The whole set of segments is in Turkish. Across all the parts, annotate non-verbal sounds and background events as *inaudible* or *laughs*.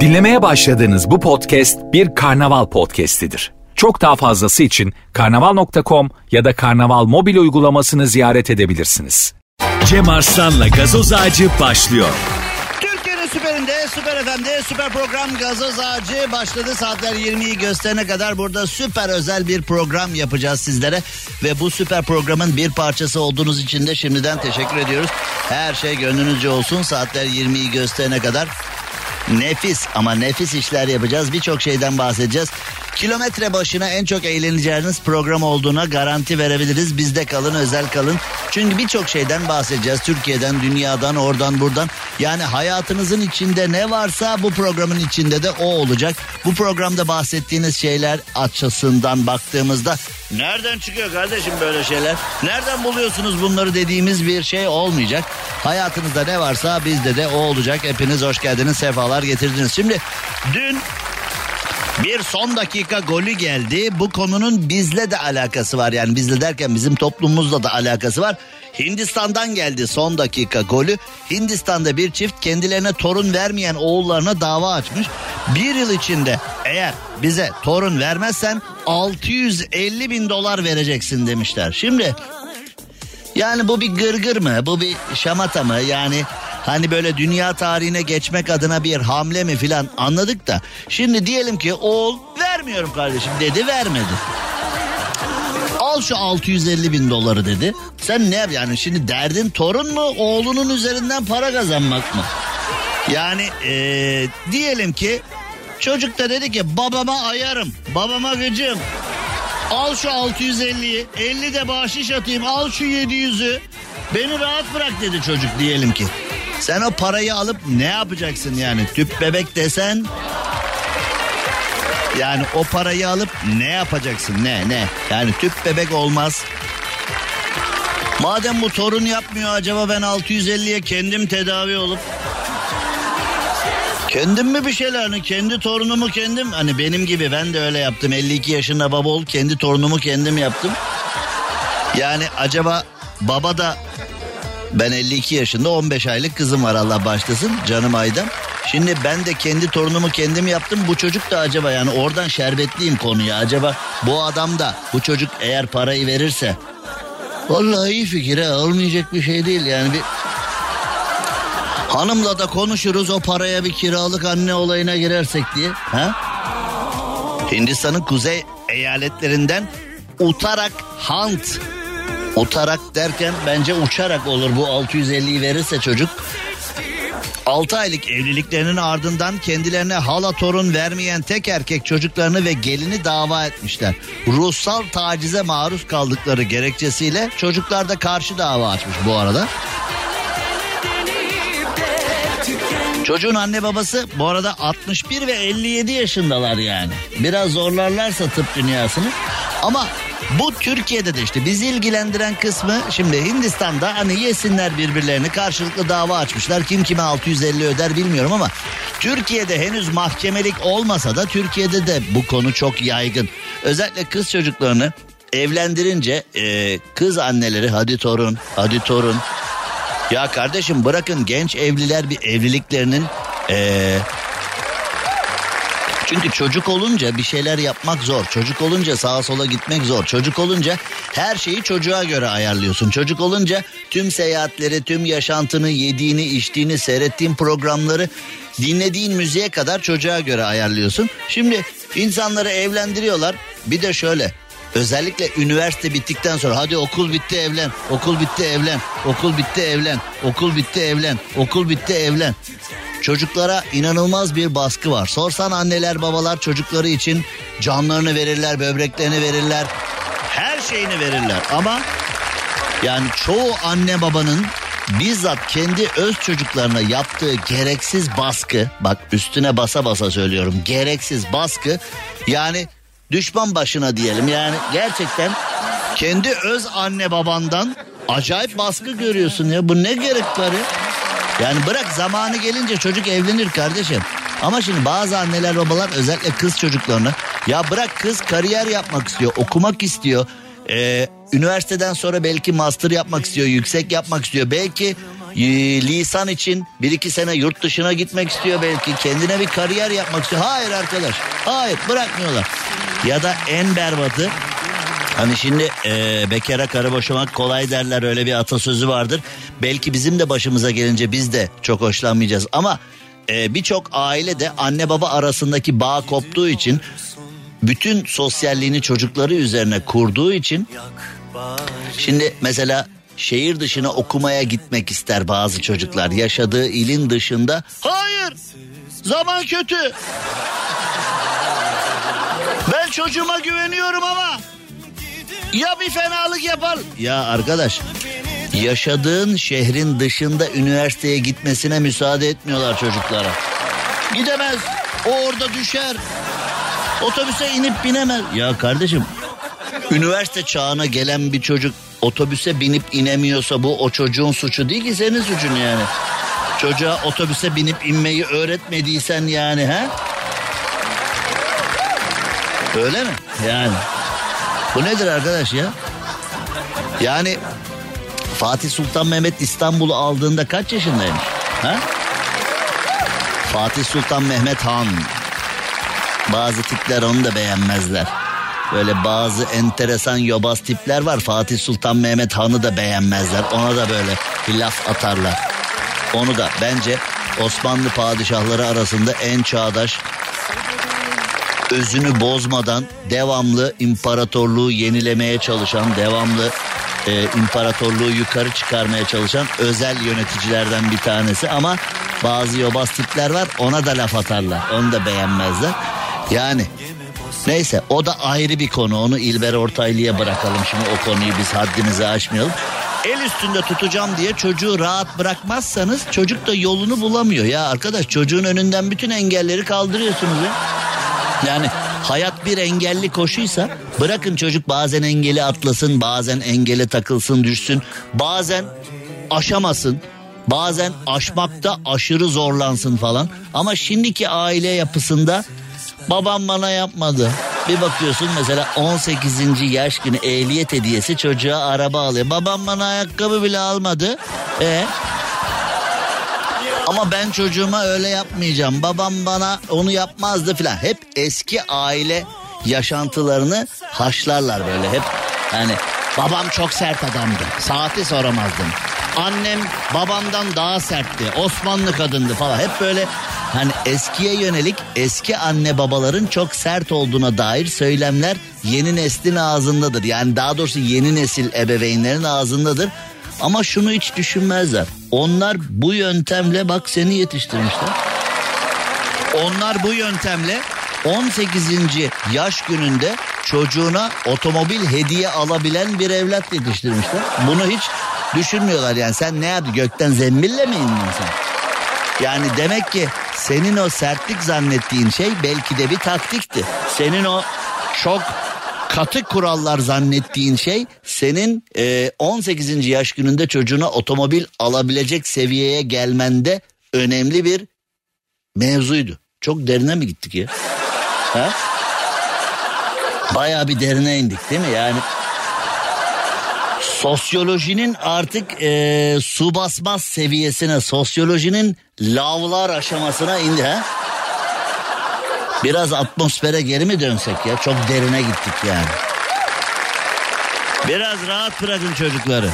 Dinlemeye başladığınız bu podcast bir karnaval podcastidir. Çok daha fazlası için karnaval.com ya da karnaval mobil uygulamasını ziyaret edebilirsiniz. Cem Arslan'la gazoz ağacı başlıyor. Süperinde, süper FM'de süper program Gazoz Ağacı başladı. Saatler 20'yi gösterene kadar burada süper özel bir program yapacağız sizlere. Ve bu süper programın bir parçası olduğunuz için de şimdiden teşekkür ediyoruz. Her şey gönlünüzce olsun. Saatler 20'yi gösterene kadar Nefis ama nefis işler yapacağız. Birçok şeyden bahsedeceğiz. Kilometre başına en çok eğleneceğiniz program olduğuna garanti verebiliriz. Bizde kalın, özel kalın. Çünkü birçok şeyden bahsedeceğiz. Türkiye'den, dünyadan, oradan, buradan. Yani hayatınızın içinde ne varsa bu programın içinde de o olacak. Bu programda bahsettiğiniz şeyler açısından baktığımızda nereden çıkıyor kardeşim böyle şeyler? Nereden buluyorsunuz bunları dediğimiz bir şey olmayacak. Hayatınızda ne varsa bizde de o olacak. Hepiniz hoş geldiniz, sefalar getirdiniz. Şimdi dün bir son dakika golü geldi. Bu konunun bizle de alakası var. Yani bizle derken bizim toplumumuzla da alakası var. Hindistan'dan geldi son dakika golü. Hindistan'da bir çift kendilerine torun vermeyen oğullarına dava açmış. Bir yıl içinde eğer bize torun vermezsen 650 bin dolar vereceksin demişler. Şimdi yani bu bir gırgır mı? Bu bir şamata mı? Yani hani böyle dünya tarihine geçmek adına bir hamle mi filan anladık da. Şimdi diyelim ki oğul vermiyorum kardeşim dedi vermedi. Al şu 650 bin doları dedi. Sen ne yap yani şimdi derdin torun mu oğlunun üzerinden para kazanmak mı? Yani ee, diyelim ki çocuk da dedi ki babama ayarım babama gıcım Al şu 650'yi 50 de bahşiş atayım al şu 700'ü beni rahat bırak dedi çocuk diyelim ki. Sen o parayı alıp ne yapacaksın yani? Tüp bebek desen yani o parayı alıp ne yapacaksın? Ne ne? Yani tüp bebek olmaz. Madem bu torun yapmıyor acaba ben 650'ye kendim tedavi olup Kendim mi bir şeyler? Hani kendi torunumu kendim hani benim gibi ben de öyle yaptım. 52 yaşında baba ol kendi torunumu kendim yaptım. Yani acaba baba da ben 52 yaşında 15 aylık kızım var Allah başlasın canım Aydam. Şimdi ben de kendi torunumu kendim yaptım. Bu çocuk da acaba yani oradan şerbetliyim konuya. Acaba bu adam da bu çocuk eğer parayı verirse. Vallahi iyi fikir ha olmayacak bir şey değil yani bir Hanımla da konuşuruz o paraya bir kiralık anne olayına girersek diye. Ha? Hindistan'ın kuzey eyaletlerinden Utarak Hant. Utarak derken bence uçarak olur bu 650'yi verirse çocuk. 6 aylık evliliklerinin ardından kendilerine hala torun vermeyen tek erkek çocuklarını ve gelini dava etmişler. Ruhsal tacize maruz kaldıkları gerekçesiyle çocuklar da karşı dava açmış bu arada. Çocuğun anne babası bu arada 61 ve 57 yaşındalar yani. Biraz zorlarlarsa tıp dünyasını. Ama bu Türkiye'de de işte bizi ilgilendiren kısmı şimdi Hindistan'da hani yesinler birbirlerini karşılıklı dava açmışlar. Kim kime 650 öder bilmiyorum ama Türkiye'de henüz mahkemelik olmasa da Türkiye'de de bu konu çok yaygın. Özellikle kız çocuklarını evlendirince e, kız anneleri hadi torun hadi torun ya kardeşim bırakın genç evliler bir evliliklerinin ee, çünkü çocuk olunca bir şeyler yapmak zor. Çocuk olunca sağa sola gitmek zor. Çocuk olunca her şeyi çocuğa göre ayarlıyorsun. Çocuk olunca tüm seyahatleri, tüm yaşantını, yediğini, içtiğini, seyrettiğin programları, dinlediğin müziğe kadar çocuğa göre ayarlıyorsun. Şimdi insanları evlendiriyorlar. Bir de şöyle Özellikle üniversite bittikten sonra hadi okul bitti evlen, okul bitti evlen, okul bitti evlen, okul bitti evlen, okul bitti evlen. Çocuklara inanılmaz bir baskı var. Sorsan anneler babalar çocukları için canlarını verirler, böbreklerini verirler. Her şeyini verirler ama yani çoğu anne babanın bizzat kendi öz çocuklarına yaptığı gereksiz baskı bak üstüne basa basa söylüyorum gereksiz baskı yani düşman başına diyelim. Yani gerçekten kendi öz anne babandan acayip baskı görüyorsun ya. Bu ne gerek var ya? Yani bırak zamanı gelince çocuk evlenir kardeşim. Ama şimdi bazı anneler babalar özellikle kız çocuklarına ya bırak kız kariyer yapmak istiyor, okumak istiyor. Ee, üniversiteden sonra belki master yapmak istiyor, yüksek yapmak istiyor. Belki Ee, lisan için bir iki sene yurt dışına gitmek istiyor belki. Kendine bir kariyer yapmak istiyor. Hayır arkadaş. Hayır bırakmıyorlar. Ya da en berbatı Hani şimdi e, bekara karı boşamak kolay derler öyle bir atasözü vardır. Belki bizim de başımıza gelince biz de çok hoşlanmayacağız ama e, birçok aile de anne baba arasındaki bağ koptuğu için bütün sosyalliğini çocukları üzerine kurduğu için şimdi mesela şehir dışına okumaya gitmek ister bazı çocuklar yaşadığı ilin dışında. Hayır zaman kötü. Ben çocuğuma güveniyorum ama ya bir fenalık yapar. Ya arkadaş yaşadığın şehrin dışında üniversiteye gitmesine müsaade etmiyorlar çocuklara. Gidemez. O orada düşer. Otobüse inip binemez. Ya kardeşim üniversite çağına gelen bir çocuk otobüse binip inemiyorsa bu o çocuğun suçu değil ki senin suçun yani. Çocuğa otobüse binip inmeyi öğretmediysen yani ha? Öyle mi? Yani. Bu nedir arkadaş ya? Yani Fatih Sultan Mehmet İstanbul'u aldığında kaç yaşındaymış? Ha? Fatih Sultan Mehmet Han. Bazı tipler onu da beğenmezler. Böyle bazı enteresan yobaz tipler var. Fatih Sultan Mehmet Han'ı da beğenmezler. Ona da böyle bir laf atarlar. Onu da bence Osmanlı padişahları arasında en çağdaş özünü bozmadan devamlı imparatorluğu yenilemeye çalışan, devamlı e, imparatorluğu yukarı çıkarmaya çalışan özel yöneticilerden bir tanesi ama bazı yobaz tipler var ona da laf atarlar. Onu da beğenmezler. Yani neyse o da ayrı bir konu. Onu İlber Ortaylı'ya bırakalım şimdi o konuyu biz haddimizi aşmayalım. El üstünde tutacağım diye çocuğu rahat bırakmazsanız çocuk da yolunu bulamıyor. Ya arkadaş çocuğun önünden bütün engelleri kaldırıyorsunuz ya. Yani hayat bir engelli koşuysa bırakın çocuk bazen engeli atlasın, bazen engele takılsın, düşsün, bazen aşamasın, bazen aşmakta aşırı zorlansın falan. Ama şimdiki aile yapısında babam bana yapmadı. Bir bakıyorsun mesela 18. yaş günü ehliyet hediyesi çocuğa araba alıyor. Babam bana ayakkabı bile almadı. E ama ben çocuğuma öyle yapmayacağım. Babam bana onu yapmazdı filan. Hep eski aile yaşantılarını haşlarlar böyle hep. Yani babam çok sert adamdı. Saati soramazdım. Annem babamdan daha sertti. Osmanlı kadındı falan. Hep böyle hani eskiye yönelik eski anne babaların çok sert olduğuna dair söylemler yeni neslin ağzındadır. Yani daha doğrusu yeni nesil ebeveynlerin ağzındadır. Ama şunu hiç düşünmezler. Onlar bu yöntemle bak seni yetiştirmişler. Onlar bu yöntemle 18. yaş gününde çocuğuna otomobil hediye alabilen bir evlat yetiştirmişler. Bunu hiç düşünmüyorlar yani sen ne yaptın gökten zembille mi indin sen? Yani demek ki senin o sertlik zannettiğin şey belki de bir taktikti. Senin o çok katı kurallar zannettiğin şey senin e, 18. yaş gününde çocuğuna otomobil alabilecek seviyeye gelmende önemli bir mevzuydu. Çok derine mi gittik ya? Ha? Bayağı bir derine indik değil mi? Yani sosyolojinin artık e, su basmaz seviyesine, sosyolojinin lavlar aşamasına indi ha? Biraz atmosfere geri mi dönsek ya? Çok derine gittik yani. Biraz rahat bırakın çocukları.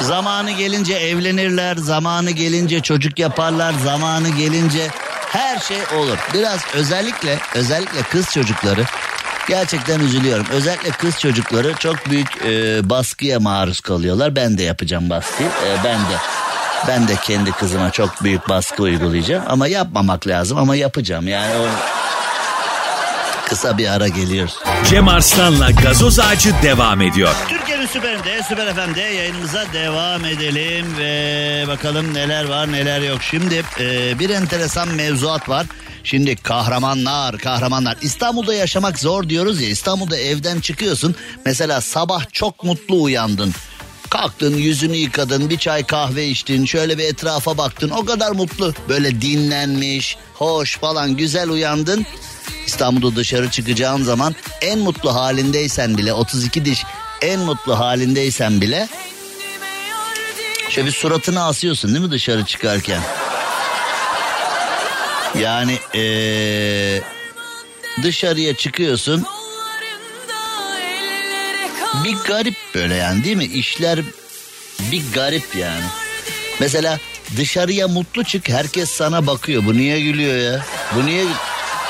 Zamanı gelince evlenirler, zamanı gelince çocuk yaparlar, zamanı gelince her şey olur. Biraz özellikle özellikle kız çocukları gerçekten üzülüyorum. Özellikle kız çocukları çok büyük e, baskıya maruz kalıyorlar. Ben de yapacağım baskıyı. E, ben de ben de kendi kızıma çok büyük baskı uygulayacağım ama yapmamak lazım ama yapacağım yani o kısa bir ara geliyoruz. Cem Arslan'la gazoz ağacı devam ediyor. Türkiye'nin süperinde, süper FM'de yayınımıza devam edelim ve bakalım neler var neler yok. Şimdi e, bir enteresan mevzuat var. Şimdi kahramanlar, kahramanlar. İstanbul'da yaşamak zor diyoruz ya. İstanbul'da evden çıkıyorsun. Mesela sabah çok mutlu uyandın. Kalktın yüzünü yıkadın bir çay kahve içtin şöyle bir etrafa baktın o kadar mutlu böyle dinlenmiş hoş falan güzel uyandın. İstanbul'da dışarı çıkacağın zaman en mutlu halindeysen bile 32 diş en mutlu halindeysen bile Şöyle bir suratını asıyorsun değil mi dışarı çıkarken? Yani ee, dışarıya çıkıyorsun. Bir garip böyle yani değil mi? İşler bir garip yani. Mesela dışarıya mutlu çık herkes sana bakıyor. Bu niye gülüyor ya? Bu niye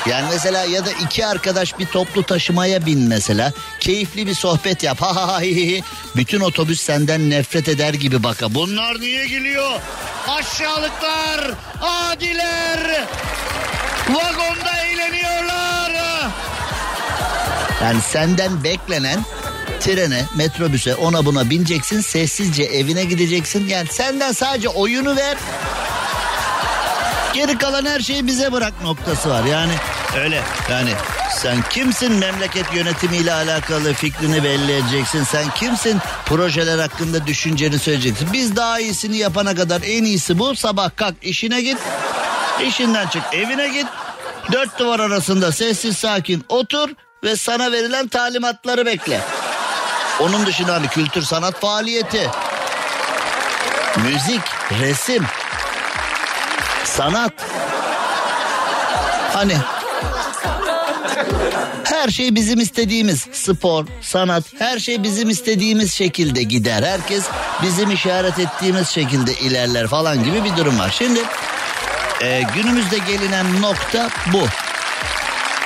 yani mesela ya da iki arkadaş bir toplu taşımaya bin mesela. Keyifli bir sohbet yap. Ha ha ha Bütün otobüs senden nefret eder gibi baka. Bunlar niye gülüyor? Aşağılıklar, adiler. Vagonda eğleniyorlar. Yani senden beklenen trene, metrobüse ona buna bineceksin. Sessizce evine gideceksin. Yani senden sadece oyunu ver. Geri kalan her şeyi bize bırak noktası var. Yani öyle yani sen kimsin memleket yönetimiyle alakalı fikrini belli edeceksin. Sen kimsin projeler hakkında düşünceni söyleyeceksin. Biz daha iyisini yapana kadar en iyisi bu. Sabah kalk işine git. İşinden çık evine git. Dört duvar arasında sessiz sakin otur ve sana verilen talimatları bekle. Onun dışında hani kültür sanat faaliyeti, müzik, resim, sanat. Hani her şey bizim istediğimiz spor, sanat, her şey bizim istediğimiz şekilde gider. Herkes bizim işaret ettiğimiz şekilde ilerler falan gibi bir durum var. Şimdi e, günümüzde gelinen nokta bu.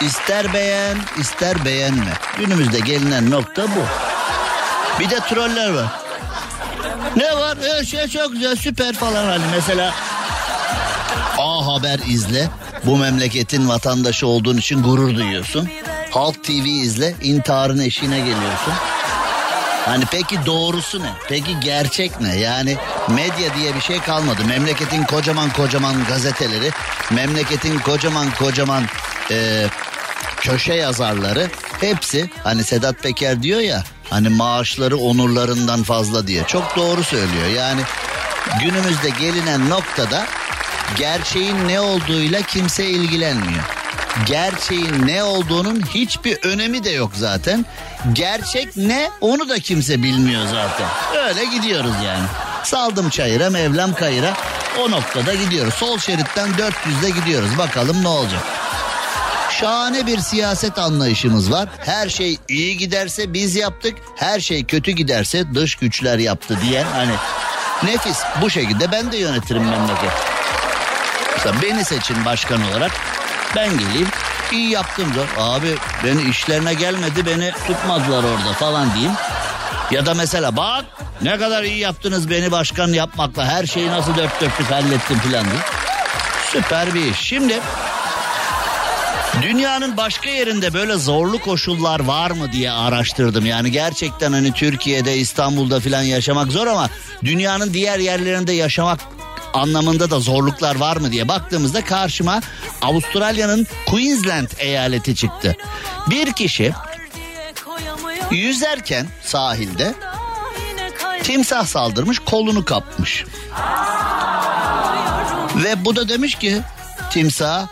İster beğen, ister beğenme. Günümüzde gelinen nokta bu. Bir de troller var. Ne var? Her şey çok güzel, süper falan hani mesela A Haber izle. Bu memleketin vatandaşı olduğun için gurur duyuyorsun. Halk TV izle. intiharın eşiğine geliyorsun. Hani peki doğrusu ne? Peki gerçek ne? Yani medya diye bir şey kalmadı. Memleketin kocaman kocaman gazeteleri, memleketin kocaman kocaman e, köşe yazarları hepsi hani Sedat Peker diyor ya hani maaşları onurlarından fazla diye. Çok doğru söylüyor. Yani günümüzde gelinen noktada gerçeğin ne olduğuyla kimse ilgilenmiyor. Gerçeğin ne olduğunun hiçbir önemi de yok zaten. Gerçek ne onu da kimse bilmiyor zaten. Öyle gidiyoruz yani. Saldım çayıra mevlam kayıra o noktada gidiyoruz. Sol şeritten 400'de gidiyoruz. Bakalım ne olacak. Şahane bir siyaset anlayışımız var. Her şey iyi giderse biz yaptık. Her şey kötü giderse dış güçler yaptı diyen hani nefis. Bu şekilde ben de yönetirim memleket. Mesela beni seçin başkan olarak. Ben geleyim iyi yaptım da abi beni işlerine gelmedi beni tutmadılar orada falan diyeyim. Ya da mesela bak ne kadar iyi yaptınız beni başkan yapmakla her şeyi nasıl dört dörtlük hallettim falan diye. Süper bir iş. Şimdi Dünyanın başka yerinde böyle zorlu koşullar var mı diye araştırdım. Yani gerçekten hani Türkiye'de İstanbul'da falan yaşamak zor ama dünyanın diğer yerlerinde yaşamak anlamında da zorluklar var mı diye baktığımızda karşıma Avustralya'nın Queensland eyaleti çıktı. Bir kişi yüzerken sahilde timsah saldırmış kolunu kapmış. Ve bu da demiş ki timsah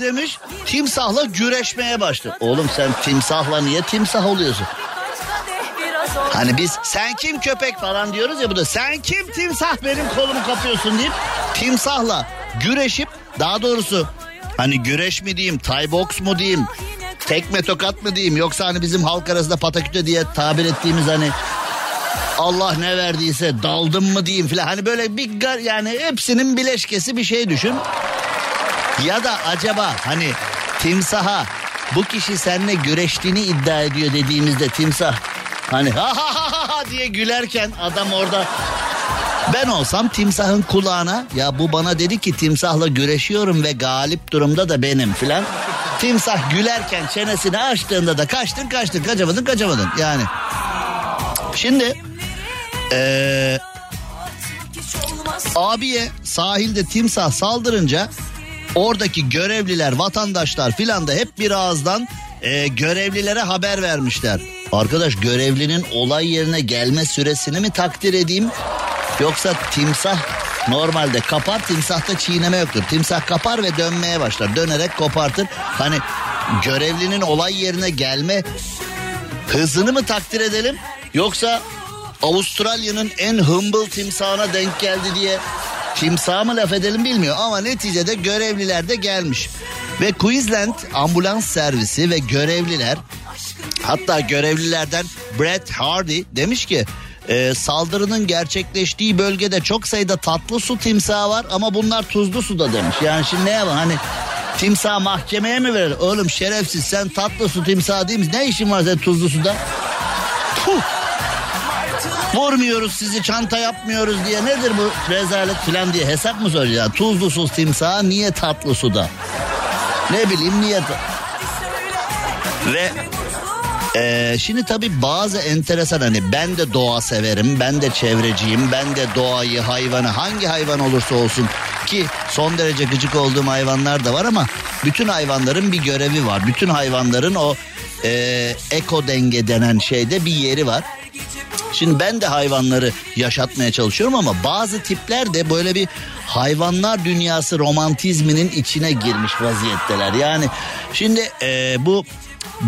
demiş timsahla güreşmeye başladı. Oğlum sen timsahla niye timsah oluyorsun? Hani biz sen kim köpek falan diyoruz ya bu da sen kim timsah benim kolumu kapıyorsun deyip timsahla güreşip daha doğrusu hani güreş mi diyeyim tay box mu diyeyim tekme tokat mı diyeyim yoksa hani bizim halk arasında pataküte diye tabir ettiğimiz hani Allah ne verdiyse daldım mı diyeyim filan hani böyle bir gar yani hepsinin bileşkesi bir şey düşün. Ya da acaba hani timsaha bu kişi seninle güreştiğini iddia ediyor dediğimizde timsah Hani ha ha ha ha diye gülerken adam orada ben olsam timsahın kulağına ya bu bana dedi ki timsahla güreşiyorum ve galip durumda da benim filan. Timsah gülerken çenesini açtığında da kaçtın kaçtın kaçamadın kaçamadın yani. Şimdi ee, abiye sahilde timsah saldırınca oradaki görevliler vatandaşlar filan da hep bir ağızdan e, görevlilere haber vermişler. Arkadaş görevlinin olay yerine gelme süresini mi takdir edeyim? Yoksa timsah normalde kapar timsahta çiğneme yoktur. Timsah kapar ve dönmeye başlar. Dönerek kopartır. Hani görevlinin olay yerine gelme hızını mı takdir edelim? Yoksa Avustralya'nın en humble timsahına denk geldi diye timsah mı laf edelim bilmiyor ama neticede görevliler de gelmiş. Ve Queensland ambulans servisi ve görevliler hatta görevlilerden Brett Hardy demiş ki e, saldırının gerçekleştiği bölgede çok sayıda tatlı su timsahı var ama bunlar tuzlu suda demiş. Yani şimdi ne yapalım hani timsah mahkemeye mi verir? Oğlum şerefsiz sen tatlı su timsahı değil misin? Ne işin var sen tuzlu suda? Puh. Vurmuyoruz sizi çanta yapmıyoruz diye nedir bu rezalet filan diye hesap mı soracağız? Tuzlu su timsahı niye tatlı suda? Ne bileyim niye... Ve ee, şimdi tabii bazı enteresan hani ben de doğa severim, ben de çevreciyim, ben de doğayı, hayvanı hangi hayvan olursa olsun ki son derece gıcık olduğum hayvanlar da var ama bütün hayvanların bir görevi var. Bütün hayvanların o e, eko denge denen şeyde bir yeri var. Şimdi ben de hayvanları yaşatmaya çalışıyorum ama bazı tipler de böyle bir hayvanlar dünyası romantizminin içine girmiş vaziyetteler. Yani şimdi e, bu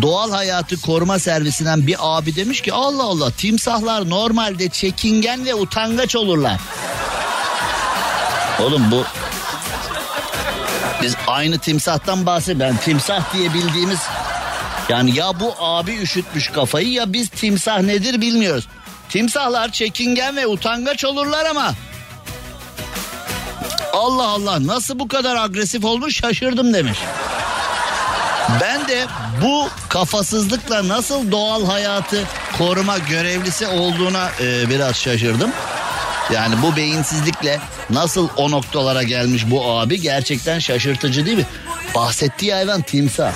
Doğal Hayatı Koruma Servisinden bir abi demiş ki Allah Allah timsahlar normalde çekingen ve utangaç olurlar. Oğlum bu biz aynı timsahtan bahsediyoruz. Ben timsah diye bildiğimiz yani ya bu abi üşütmüş kafayı ya biz timsah nedir bilmiyoruz. Timsahlar çekingen ve utangaç olurlar ama Allah Allah nasıl bu kadar agresif olmuş şaşırdım demiş. Ben de bu kafasızlıkla nasıl doğal hayatı koruma görevlisi olduğuna e, biraz şaşırdım. Yani bu beyinsizlikle nasıl o noktalara gelmiş bu abi gerçekten şaşırtıcı değil mi? Bahsettiği hayvan timsah.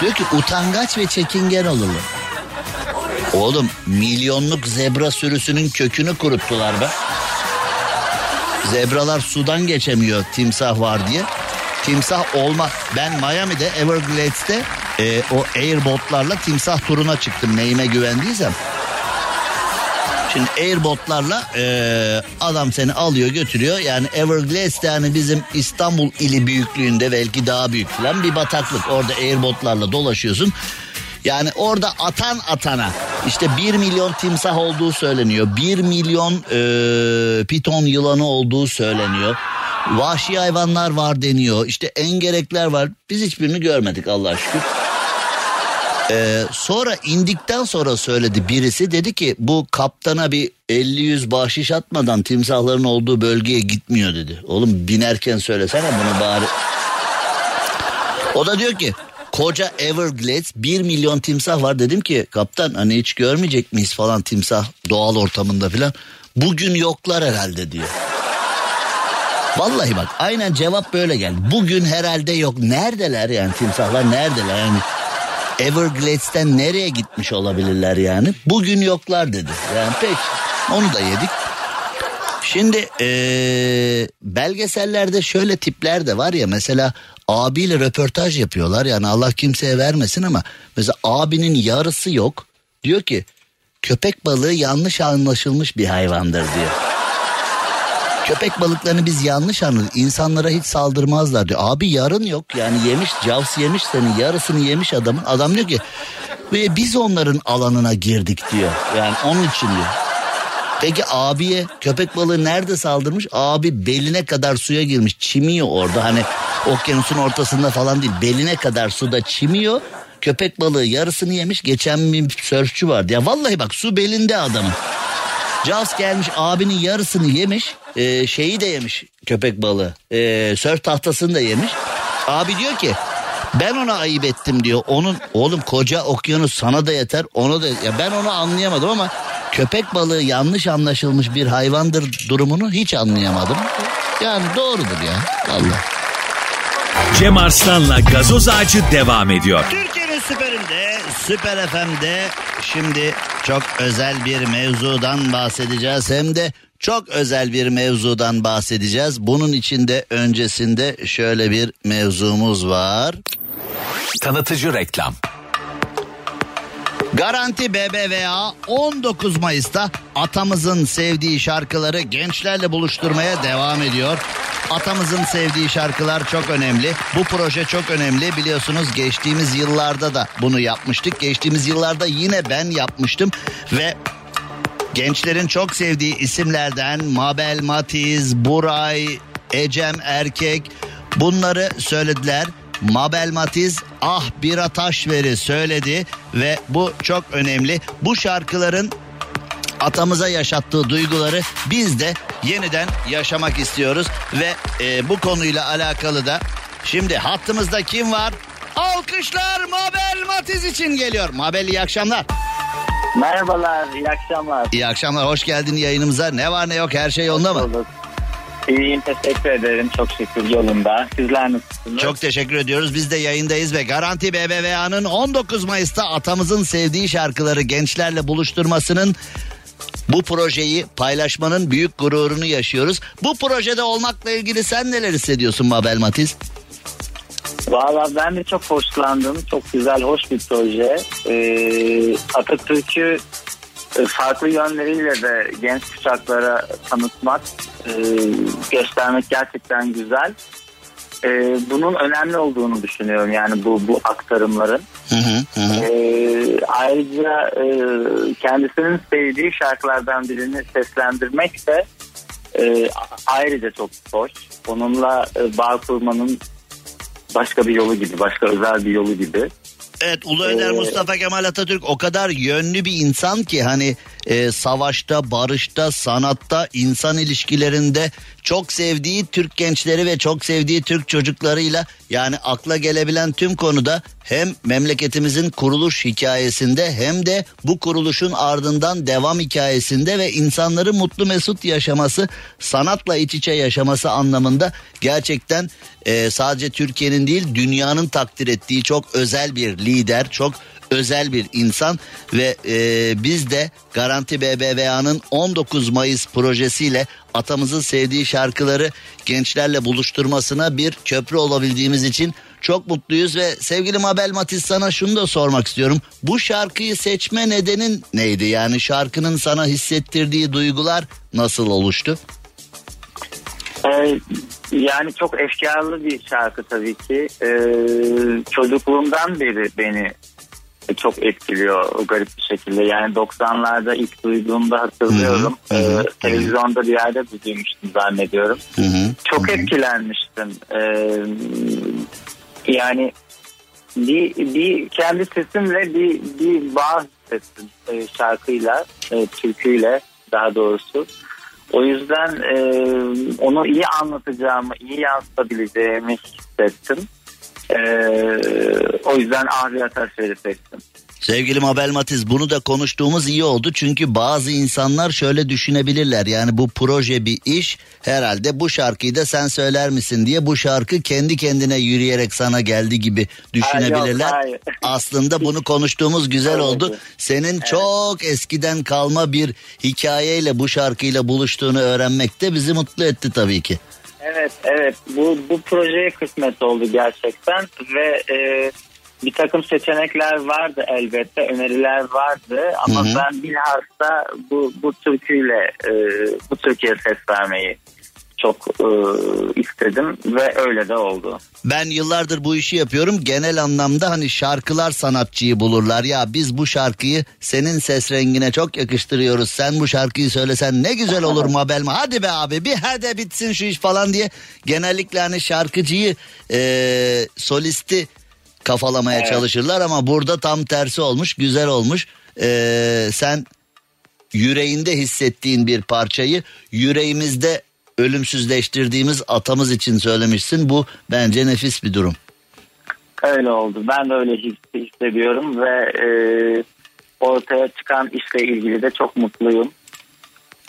Diyor ki utangaç ve çekingen olurlar. Oğlum milyonluk zebra sürüsünün kökünü kuruttular be. Zebralar sudan geçemiyor timsah var diye. Timsah olma. Ben Miami'de Everglades'te e, o airbotlarla timsah turuna çıktım neyime güvendiysem. Şimdi airbotlarla e, adam seni alıyor götürüyor. Yani Everglades'te yani bizim İstanbul ili büyüklüğünde belki daha büyük falan bir bataklık. Orada airbotlarla dolaşıyorsun. Yani orada atan atana işte 1 milyon timsah olduğu söyleniyor. 1 milyon e, piton yılanı olduğu söyleniyor. Vahşi hayvanlar var deniyor. İşte engerekler var. Biz hiçbirini görmedik Allah şükür. Ee, sonra indikten sonra söyledi birisi dedi ki bu kaptana bir 50-100 bahşiş atmadan timsahların olduğu bölgeye gitmiyor dedi. Oğlum binerken söylesene bunu bari. O da diyor ki koca Everglades 1 milyon timsah var dedim ki kaptan hani hiç görmeyecek miyiz falan timsah doğal ortamında filan. Bugün yoklar herhalde diyor. Vallahi bak aynen cevap böyle geldi. Bugün herhalde yok. Neredeler yani timsahlar neredeler yani? Everglades'ten nereye gitmiş olabilirler yani? Bugün yoklar dedi. Yani pek onu da yedik. Şimdi ee, belgesellerde şöyle tipler de var ya mesela abiyle röportaj yapıyorlar yani Allah kimseye vermesin ama mesela abinin yarısı yok diyor ki köpek balığı yanlış anlaşılmış bir hayvandır diyor. Köpek balıklarını biz yanlış anladık. İnsanlara hiç saldırmazlar diyor. Abi yarın yok yani yemiş Jaws yemiş senin yarısını yemiş adamın. Adam diyor ki biz onların alanına girdik diyor. Yani onun için diyor. Peki abiye köpek balığı nerede saldırmış? Abi beline kadar suya girmiş. Çimiyor orada hani okyanusun ortasında falan değil. Beline kadar suda çimiyor. Köpek balığı yarısını yemiş. Geçen bir sörfçü vardı. Ya vallahi bak su belinde adamın. Jaws gelmiş abinin yarısını yemiş. E, şeyi de yemiş köpek balığı. E, sörf tahtasını da yemiş. Abi diyor ki ben ona ayıp ettim diyor. Onun oğlum koca okyanus sana da yeter. Ona da ya ben onu anlayamadım ama köpek balığı yanlış anlaşılmış bir hayvandır durumunu hiç anlayamadım. Yani doğrudur ya. Allah. Cem Arslan'la gazoz ağacı devam ediyor. Türkiye'nin süperinde, süper FM'de şimdi çok özel bir mevzudan bahsedeceğiz. Hem de çok özel bir mevzudan bahsedeceğiz. Bunun içinde öncesinde şöyle bir mevzumuz var. Tanıtıcı reklam. Garanti BBVA 19 Mayıs'ta atamızın sevdiği şarkıları gençlerle buluşturmaya devam ediyor. Atamızın sevdiği şarkılar çok önemli. Bu proje çok önemli. Biliyorsunuz geçtiğimiz yıllarda da bunu yapmıştık. Geçtiğimiz yıllarda yine ben yapmıştım ve gençlerin çok sevdiği isimlerden Mabel Matiz, Buray, Ecem Erkek bunları söylediler. Mabel Matiz ah bir ataş veri söyledi ve bu çok önemli. Bu şarkıların atamıza yaşattığı duyguları biz de yeniden yaşamak istiyoruz ve e, bu konuyla alakalı da şimdi hattımızda kim var? Alkışlar Mabel Matiz için geliyor. Mabel iyi akşamlar. Merhabalar, iyi akşamlar. İyi akşamlar, hoş geldin yayınımıza. Ne var ne yok her şey yolunda mı? Bulduk. İyiyim, teşekkür ederim. Çok şükür yolunda. Sizler nasılsınız? Çok teşekkür ediyoruz. Biz de yayındayız ve Garanti BBVA'nın 19 Mayıs'ta atamızın sevdiği şarkıları gençlerle buluşturmasının bu projeyi paylaşmanın büyük gururunu yaşıyoruz. Bu projede olmakla ilgili sen neler hissediyorsun Mabel Matiz? Valla ben de çok hoşlandım. Çok güzel, hoş bir proje. Ee, Atatürk'ü farklı yönleriyle de genç kuşaklara tanıtmak, e, göstermek gerçekten güzel. E, bunun önemli olduğunu düşünüyorum yani bu bu aktarımların. Hı hı, hı. Ayrıca e, kendisinin sevdiği şarkılardan birini seslendirmek de e, ayrıca çok hoş. Onunla e, bağ kurmanın başka bir yolu gibi, başka özel bir yolu gibi. Evet Ulu Önder Ee, Mustafa Kemal Atatürk o kadar yönlü bir insan ki hani e, savaşta, barışta, sanatta, insan ilişkilerinde çok sevdiği Türk gençleri ve çok sevdiği Türk çocuklarıyla yani akla gelebilen tüm konuda hem memleketimizin kuruluş hikayesinde hem de bu kuruluşun ardından devam hikayesinde ve insanların mutlu mesut yaşaması, sanatla iç içe yaşaması anlamında gerçekten e, sadece Türkiye'nin değil dünyanın takdir ettiği çok özel bir lider, çok özel bir insan ve e, biz de Garanti BBVA'nın 19 Mayıs projesiyle atamızın sevdiği şarkıları gençlerle buluşturmasına bir köprü olabildiğimiz için çok mutluyuz ve sevgili Mabel Matiz sana şunu da sormak istiyorum. Bu şarkıyı seçme nedenin neydi? Yani şarkının sana hissettirdiği duygular nasıl oluştu? Ee, yani çok efkarlı bir şarkı tabii ki. Ee, çocukluğumdan beri beni çok etkiliyor o garip bir şekilde. Yani 90'larda ilk duyduğumda hatırlıyorum. Hı hı, hı hı. Ee, televizyonda bir yerde duymuştum zannediyorum. Hı hı. Çok etkilenmiştim. Ee, yani bir, bir kendi sesimle bir, bir bağ hissettim e, şarkıyla, e, türküyle daha doğrusu. O yüzden e, onu iyi anlatacağımı, iyi yansıtabileceğimi hissettim. E, o yüzden Ahri Ataşver'i seçtim. Sevgili Mabel Matiz bunu da konuştuğumuz iyi oldu. Çünkü bazı insanlar şöyle düşünebilirler. Yani bu proje bir iş herhalde bu şarkıyı da sen söyler misin diye bu şarkı kendi kendine yürüyerek sana geldi gibi düşünebilirler. Hayır, hayır. *laughs* Aslında bunu konuştuğumuz güzel Evet. oldu. Senin çok eskiden kalma bir hikayeyle bu şarkıyla buluştuğunu öğrenmek de bizi mutlu etti tabii ki. Evet, evet. Bu bu projeye kısmet oldu gerçekten ve e, bir takım seçenekler vardı elbette, öneriler vardı ama Hı hı. ben bilhassa bu bu türküyle e, bu türküye ses vermeyi çok e, istedim ve öyle de oldu. Ben yıllardır bu işi yapıyorum. Genel anlamda hani şarkılar sanatçıyı bulurlar. Ya biz bu şarkıyı senin ses rengine çok yakıştırıyoruz. Sen bu şarkıyı söylesen ne güzel olur *laughs* Mabel mi? Hadi be abi bir hadi bitsin şu iş falan diye. Genellikle hani şarkıcıyı eee, solisti kafalamaya Evet. çalışırlar ama burada tam tersi olmuş. Güzel olmuş. Eee, sen yüreğinde hissettiğin bir parçayı yüreğimizde ölümsüzleştirdiğimiz atamız için söylemişsin. Bu bence nefis bir durum. Öyle oldu. Ben de öyle his- hissediyorum ve e, ortaya çıkan işle ilgili de çok mutluyum.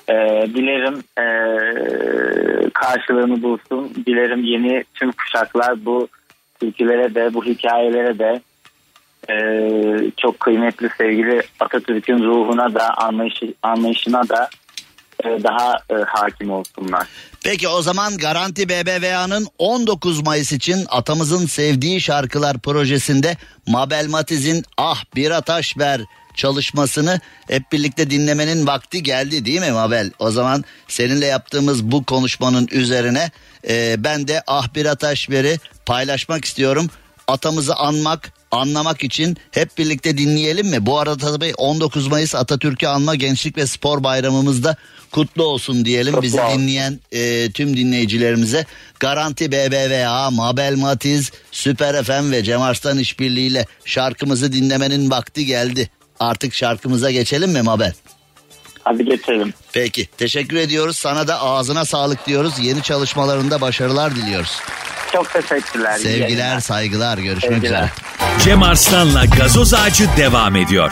E, dilerim e, karşılığını bulsun. Dilerim yeni tüm kuşaklar bu türkülere de bu hikayelere de e, çok kıymetli sevgili Atatürk'ün ruhuna da anlayışı, anlayışına da daha e, hakim olsunlar. Peki o zaman Garanti BBVA'nın 19 Mayıs için atamızın sevdiği şarkılar projesinde Mabel Matiz'in Ah Bir Ataş Ver çalışmasını hep birlikte dinlemenin vakti geldi değil mi Mabel? O zaman seninle yaptığımız bu konuşmanın üzerine e, ben de Ah Bir Ataş Ver'i paylaşmak istiyorum. Atamızı anmak, anlamak için hep birlikte dinleyelim mi? Bu arada tabii 19 Mayıs Atatürk'ü anma Gençlik ve Spor Bayramımızda kutlu olsun diyelim. Kutlu Bizi olsun. dinleyen e, tüm dinleyicilerimize Garanti BBVA, Mabel Matiz, Süper FM ve Cem Arslan işbirliğiyle şarkımızı dinlemenin vakti geldi. Artık şarkımıza geçelim mi Mabel? Hadi geçelim. Peki teşekkür ediyoruz. Sana da ağzına sağlık diyoruz. Yeni çalışmalarında başarılar diliyoruz. Çok teşekkürler. Sevgiler, saygılar. Görüşmek Sevgiler. üzere. Cem Arslan'la gazoz ağacı devam ediyor.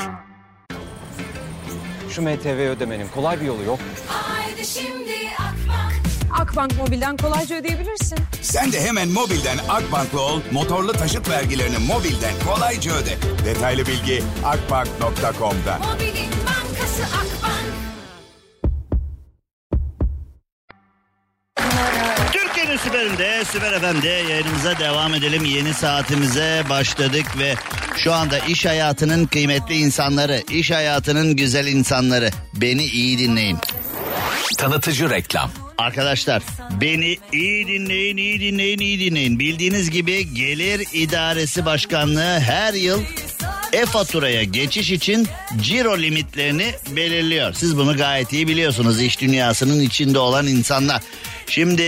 Şu MTV ödemenin kolay bir yolu yok. Haydi şimdi Akbank. Akbank Mobil'den kolayca ödeyebilirsin. Sen de hemen mobilden Akbank'la ol, motorlu taşıt vergilerini mobilden kolayca öde. Detaylı bilgi akbank.com'da. Mobilin bankası Akbank. Türkiye'nin süperinde, süper FM'de yayınımıza devam edelim. Yeni saatimize başladık ve şu anda iş hayatının kıymetli insanları, iş hayatının güzel insanları beni iyi dinleyin. Tanıtıcı reklam. Arkadaşlar beni iyi dinleyin, iyi dinleyin, iyi dinleyin. Bildiğiniz gibi Gelir İdaresi Başkanlığı her yıl e-faturaya geçiş için ciro limitlerini belirliyor. Siz bunu gayet iyi biliyorsunuz iş dünyasının içinde olan insanlar. Şimdi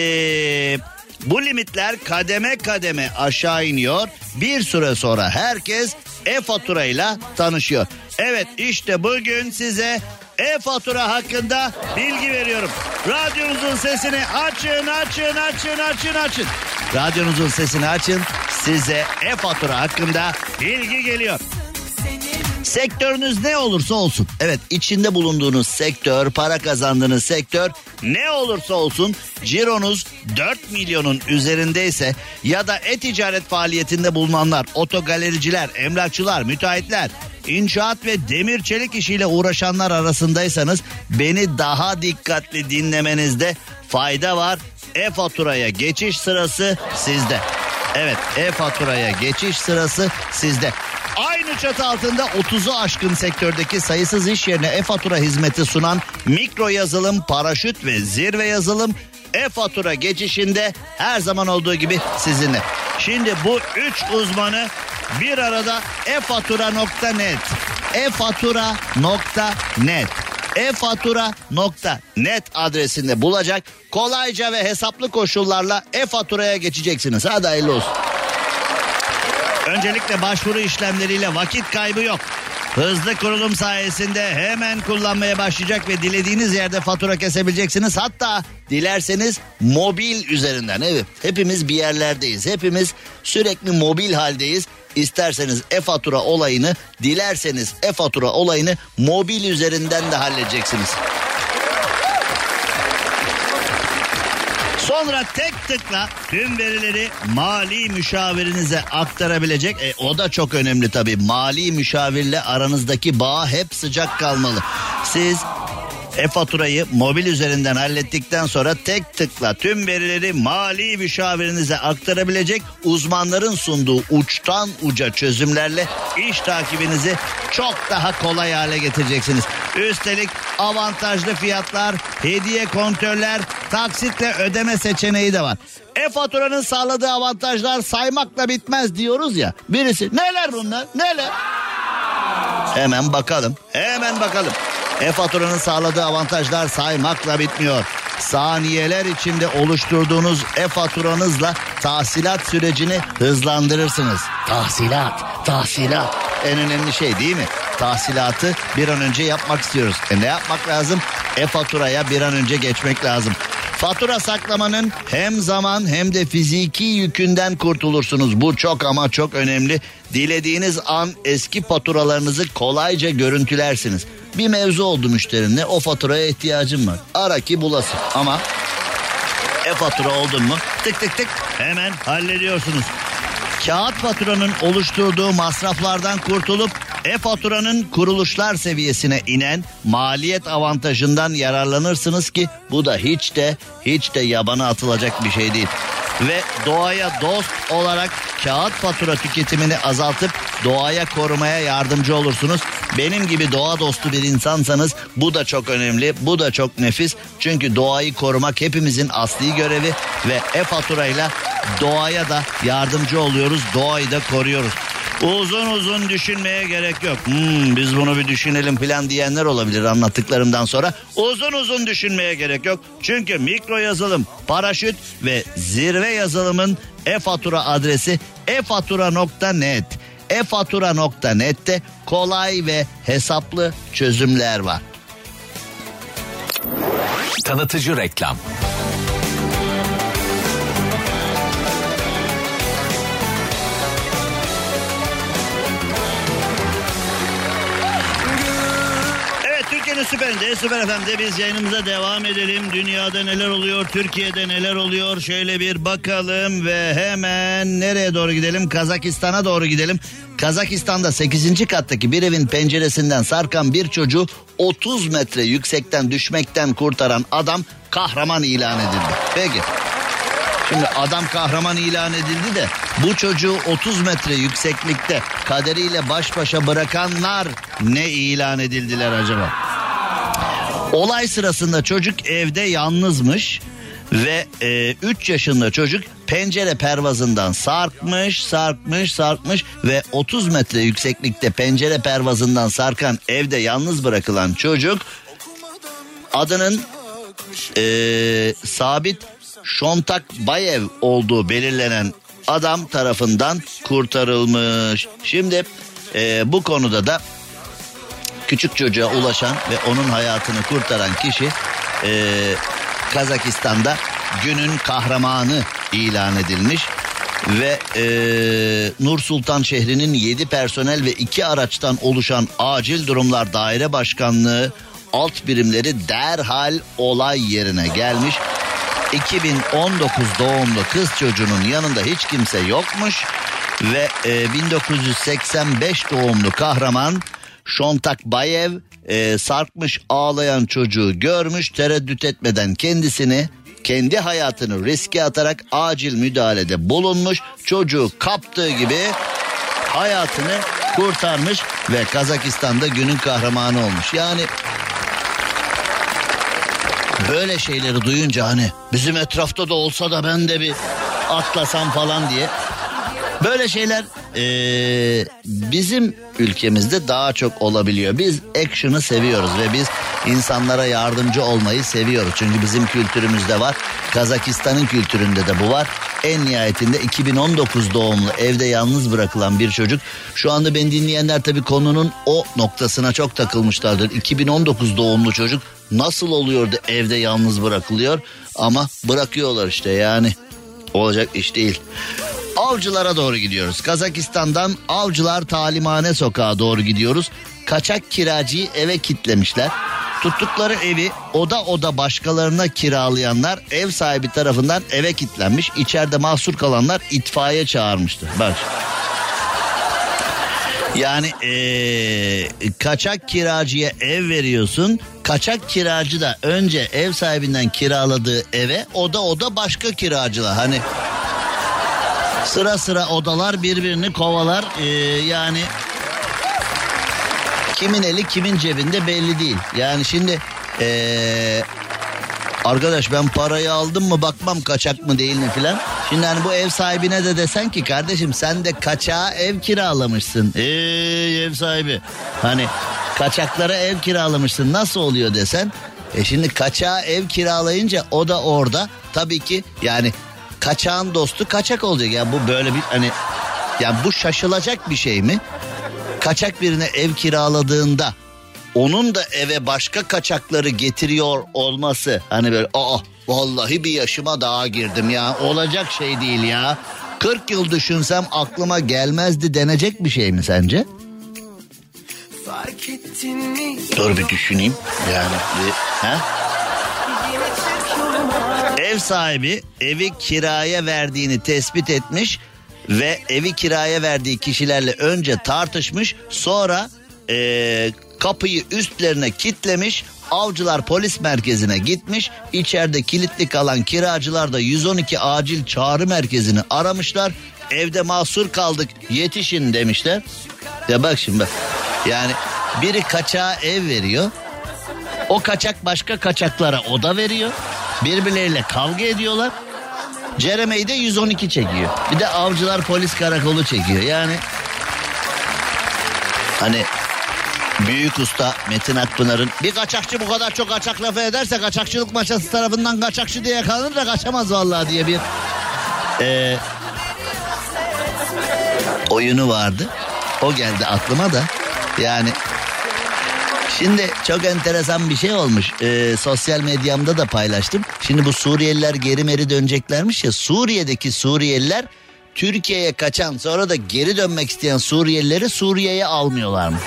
bu limitler kademe kademe aşağı iniyor. Bir süre sonra herkes e-faturayla tanışıyor. Evet işte bugün size e-fatura hakkında bilgi veriyorum. Radyonuzun sesini açın açın açın açın açın. Radyonuzun sesini açın size e-fatura hakkında bilgi geliyor. Sektörünüz ne olursa olsun. Evet içinde bulunduğunuz sektör, para kazandığınız sektör ne olursa olsun cironuz 4 milyonun üzerindeyse ya da e-ticaret faaliyetinde bulunanlar, otogalericiler, emlakçılar, müteahhitler, inşaat ve demir çelik işiyle uğraşanlar arasındaysanız beni daha dikkatli dinlemenizde fayda var. E-faturaya geçiş sırası sizde. Evet e-faturaya geçiş sırası sizde. Aynı çatı altında 30'u aşkın sektördeki sayısız iş yerine e-fatura hizmeti sunan mikro yazılım, paraşüt ve zirve yazılım e-fatura geçişinde her zaman olduğu gibi sizinle. Şimdi bu üç uzmanı bir arada e-fatura.net e-fatura.net e-fatura.net adresinde bulacak. Kolayca ve hesaplı koşullarla e-faturaya geçeceksiniz. Hadi hayırlı olsun. Öncelikle başvuru işlemleriyle vakit kaybı yok. Hızlı kurulum sayesinde hemen kullanmaya başlayacak ve dilediğiniz yerde fatura kesebileceksiniz. Hatta dilerseniz mobil üzerinden. Evet hepimiz bir yerlerdeyiz. Hepimiz sürekli mobil haldeyiz. İsterseniz e-fatura olayını, dilerseniz e-fatura olayını mobil üzerinden de halledeceksiniz. Sonra tek tıkla tüm verileri mali müşavirinize aktarabilecek. E, o da çok önemli tabii. Mali müşavirle aranızdaki bağ hep sıcak kalmalı. Siz e-faturayı mobil üzerinden hallettikten sonra tek tıkla tüm verileri mali müşavirinize aktarabilecek uzmanların sunduğu uçtan uca çözümlerle iş takibinizi çok daha kolay hale getireceksiniz. Üstelik avantajlı fiyatlar, hediye kontörler, taksitle ödeme seçeneği de var. E-faturanın sağladığı avantajlar saymakla bitmez diyoruz ya. Birisi neler bunlar neler? Hemen bakalım. Hemen bakalım. E-faturanın sağladığı avantajlar saymakla bitmiyor. Saniyeler içinde oluşturduğunuz e-faturanızla tahsilat sürecini hızlandırırsınız. Tahsilat, tahsilat. En önemli şey değil mi? Tahsilatı bir an önce yapmak istiyoruz. E ne yapmak lazım? E-faturaya bir an önce geçmek lazım. Fatura saklamanın hem zaman hem de fiziki yükünden kurtulursunuz. Bu çok ama çok önemli. Dilediğiniz an eski faturalarınızı kolayca görüntülersiniz. Bir mevzu oldu müşterinle o faturaya ihtiyacım var. Ara ki bulasın ama e-fatura oldun mu tık tık tık hemen hallediyorsunuz. Kağıt faturanın oluşturduğu masraflardan kurtulup e-faturanın kuruluşlar seviyesine inen maliyet avantajından yararlanırsınız ki bu da hiç de hiç de yabana atılacak bir şey değil. Ve doğaya dost olarak kağıt fatura tüketimini azaltıp doğaya korumaya yardımcı olursunuz. Benim gibi doğa dostu bir insansanız bu da çok önemli, bu da çok nefis. Çünkü doğayı korumak hepimizin asli görevi ve e-faturayla doğaya da yardımcı oluyoruz, doğayı da koruyoruz. Uzun uzun düşünmeye gerek yok. Hmm, biz bunu bir düşünelim falan diyenler olabilir anlattıklarımdan sonra. Uzun uzun düşünmeye gerek yok. Çünkü mikro yazılım, paraşüt ve zirve yazılımın e-fatura adresi e-fatura.net. e-fatura.net'te kolay ve hesaplı çözümler var. Tanıtıcı reklam. Süperinde, süper FM'de biz yayınımıza devam edelim. Dünyada neler oluyor, Türkiye'de neler oluyor şöyle bir bakalım ve hemen nereye doğru gidelim? Kazakistan'a doğru gidelim. Kazakistan'da 8. kattaki bir evin penceresinden sarkan bir çocuğu 30 metre yüksekten düşmekten kurtaran adam kahraman ilan edildi. Peki. Şimdi adam kahraman ilan edildi de bu çocuğu 30 metre yükseklikte kaderiyle baş başa bırakanlar ne ilan edildiler acaba? Olay sırasında çocuk evde yalnızmış ve 3 yaşında çocuk pencere pervazından sarkmış, sarkmış, sarkmış ve 30 metre yükseklikte pencere pervazından sarkan evde yalnız bırakılan çocuk adının e, sabit Şontak Bayev olduğu belirlenen adam tarafından kurtarılmış. Şimdi e, bu konuda da küçük çocuğa ulaşan ve onun hayatını kurtaran kişi e, Kazakistan'da günün kahramanı ilan edilmiş ve e, Nur Sultan şehrinin 7 personel ve 2 araçtan oluşan acil durumlar daire başkanlığı alt birimleri derhal olay yerine gelmiş. 2019 doğumlu kız çocuğunun yanında hiç kimse yokmuş ve e, 1985 doğumlu kahraman Şontak Bayev e, sarkmış ağlayan çocuğu görmüş tereddüt etmeden kendisini kendi hayatını riske atarak acil müdahalede bulunmuş çocuğu kaptığı gibi hayatını kurtarmış ve Kazakistan'da günün kahramanı olmuş. Yani böyle şeyleri duyunca hani bizim etrafta da olsa da ben de bir atlasam falan diye. Böyle şeyler eee, bizim ülkemizde daha çok olabiliyor. Biz action'ı seviyoruz ve biz insanlara yardımcı olmayı seviyoruz. Çünkü bizim kültürümüzde var. Kazakistan'ın kültüründe de bu var. En nihayetinde 2019 doğumlu evde yalnız bırakılan bir çocuk. Şu anda beni dinleyenler tabii konunun o noktasına çok takılmışlardır. 2019 doğumlu çocuk nasıl oluyor da evde yalnız bırakılıyor? Ama bırakıyorlar işte yani. Olacak iş değil. Avcılara doğru gidiyoruz. Kazakistan'dan Avcılar Talimhane Sokağa doğru gidiyoruz. Kaçak kiracıyı eve kitlemişler. Tuttukları evi oda oda başkalarına kiralayanlar ev sahibi tarafından eve kitlenmiş. İçeride mahsur kalanlar itfaiye çağırmıştı. Bak. Yani eee, kaçak kiracıya ev veriyorsun. Kaçak kiracı da önce ev sahibinden kiraladığı eve oda oda başka kiracılar. Hani sıra sıra odalar birbirini kovalar. Ee, yani kimin eli kimin cebinde belli değil. Yani şimdi ee, arkadaş ben parayı aldım mı bakmam kaçak mı değil mi filan. Şimdi hani bu ev sahibine de desen ki kardeşim sen de kaçağa ev kiralamışsın. Ey ev sahibi hani kaçaklara ev kiralamışsın nasıl oluyor desen. E şimdi kaçağa ev kiralayınca o da orada tabii ki yani kaçağın dostu kaçak olacak. Yani bu böyle bir hani yani bu şaşılacak bir şey mi? Kaçak birine ev kiraladığında onun da eve başka kaçakları getiriyor olması hani böyle aa vallahi bir yaşıma daha girdim ya olacak şey değil ya. 40 yıl düşünsem aklıma gelmezdi denecek bir şey mi sence? Dur bir düşüneyim. Yani bir, ha? Ev sahibi evi kiraya verdiğini tespit etmiş ve evi kiraya verdiği kişilerle önce tartışmış sonra eee, kapıyı üstlerine kitlemiş avcılar polis merkezine gitmiş içeride kilitli kalan kiracılar da 112 acil çağrı merkezini aramışlar evde mahsur kaldık yetişin demişler ya bak şimdi bak yani biri kaçağa ev veriyor o kaçak başka kaçaklara oda veriyor. Birbirleriyle kavga ediyorlar. Ceremey'i de 112 çekiyor. Bir de avcılar polis karakolu çekiyor. Yani Hani büyük usta Metin Akpınar'ın bir kaçakçı bu kadar çok kaçak lafı ederse kaçakçılık maçası tarafından kaçakçı diye yakalanır da kaçamaz vallahi diye bir e, oyunu vardı. O geldi aklıma da yani Şimdi çok enteresan bir şey olmuş. Ee, sosyal medyamda da paylaştım. Şimdi bu Suriyeliler geri meri döneceklermiş ya. Suriye'deki Suriyeliler Türkiye'ye kaçan sonra da geri dönmek isteyen Suriyelileri Suriye'ye almıyorlar mı?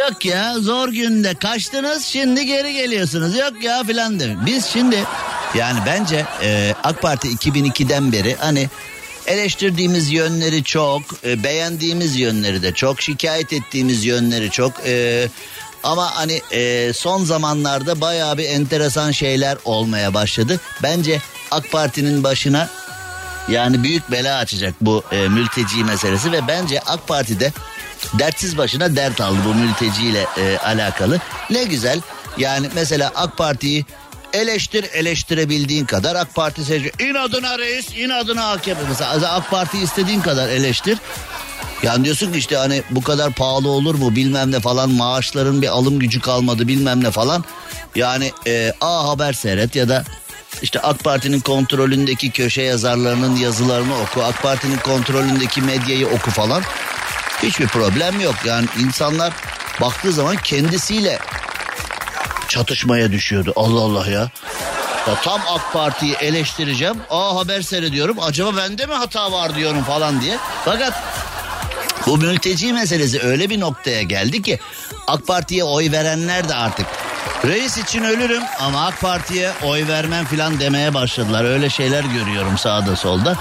Yok ya zor günde kaçtınız şimdi geri geliyorsunuz. Yok ya filan demiş. Biz şimdi yani bence e, AK Parti 2002'den beri hani eleştirdiğimiz yönleri çok, e, beğendiğimiz yönleri de çok, şikayet ettiğimiz yönleri çok. e, ama hani e, son zamanlarda bayağı bir enteresan şeyler olmaya başladı. Bence AK Parti'nin başına yani büyük bela açacak bu e, mülteci meselesi ve bence AK Parti'de dertsiz başına dert aldı bu mülteciyle e, alakalı. Ne güzel yani mesela AK Parti'yi eleştir eleştirebildiğin kadar AK Parti seçiyor. İnadına reis inadına AKP mesela AK Parti istediğin kadar eleştir. Yani diyorsun ki işte hani bu kadar pahalı olur mu bilmem ne falan maaşların bir alım gücü kalmadı bilmem ne falan. Yani e, A Haber seyret ya da işte AK Parti'nin kontrolündeki köşe yazarlarının yazılarını oku. AK Parti'nin kontrolündeki medyayı oku falan. Hiçbir problem yok. Yani insanlar baktığı zaman kendisiyle çatışmaya düşüyordu. Allah Allah ya. Ya tam AK Parti'yi eleştireceğim. Aa haber seyrediyorum. Acaba bende mi hata var diyorum falan diye. Fakat bu mülteci meselesi öyle bir noktaya geldi ki AK Parti'ye oy verenler de artık reis için ölürüm ama AK Parti'ye oy vermem filan demeye başladılar. Öyle şeyler görüyorum sağda solda.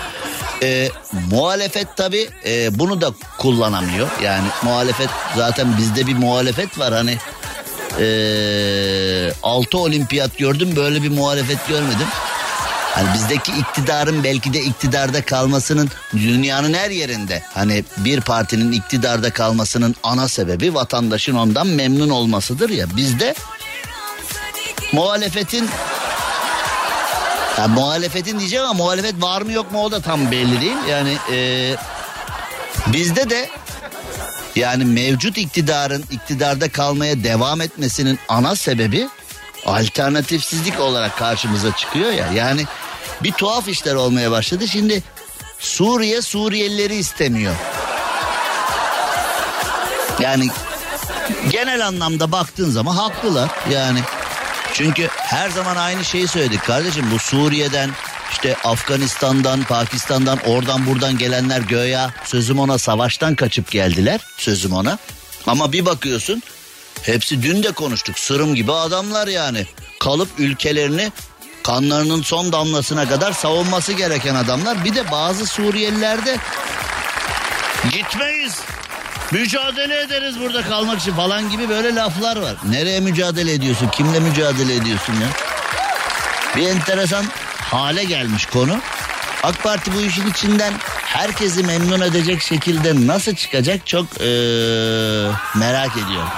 Ee, muhalefet tabi bunu da kullanamıyor. Yani muhalefet zaten bizde bir muhalefet var hani ee, 6 olimpiyat gördüm böyle bir muhalefet görmedim. Hani bizdeki iktidarın belki de iktidarda kalmasının dünyanın her yerinde hani bir partinin iktidarda kalmasının ana sebebi vatandaşın ondan memnun olmasıdır ya. Bizde muhalefetin ya muhalefetin diyeceğim ama muhalefet var mı yok mu o da tam belli değil. Yani e, bizde de yani mevcut iktidarın iktidarda kalmaya devam etmesinin ana sebebi alternatifsizlik olarak karşımıza çıkıyor ya. Yani bir tuhaf işler olmaya başladı. Şimdi Suriye Suriyelileri istemiyor. Yani genel anlamda baktığın zaman haklılar. Yani çünkü her zaman aynı şeyi söyledik kardeşim. Bu Suriye'den işte Afganistan'dan, Pakistan'dan, oradan buradan gelenler göya sözüm ona savaştan kaçıp geldiler. Sözüm ona. Ama bir bakıyorsun hepsi dün de konuştuk. Sırım gibi adamlar yani. Kalıp ülkelerini kanlarının son damlasına kadar savunması gereken adamlar. Bir de bazı Suriyeliler de gitmeyiz. Mücadele ederiz burada kalmak için falan gibi böyle laflar var. Nereye mücadele ediyorsun? Kimle mücadele ediyorsun ya? Bir enteresan hale gelmiş konu. AK Parti bu işin içinden herkesi memnun edecek şekilde nasıl çıkacak çok ee, merak ediyorum.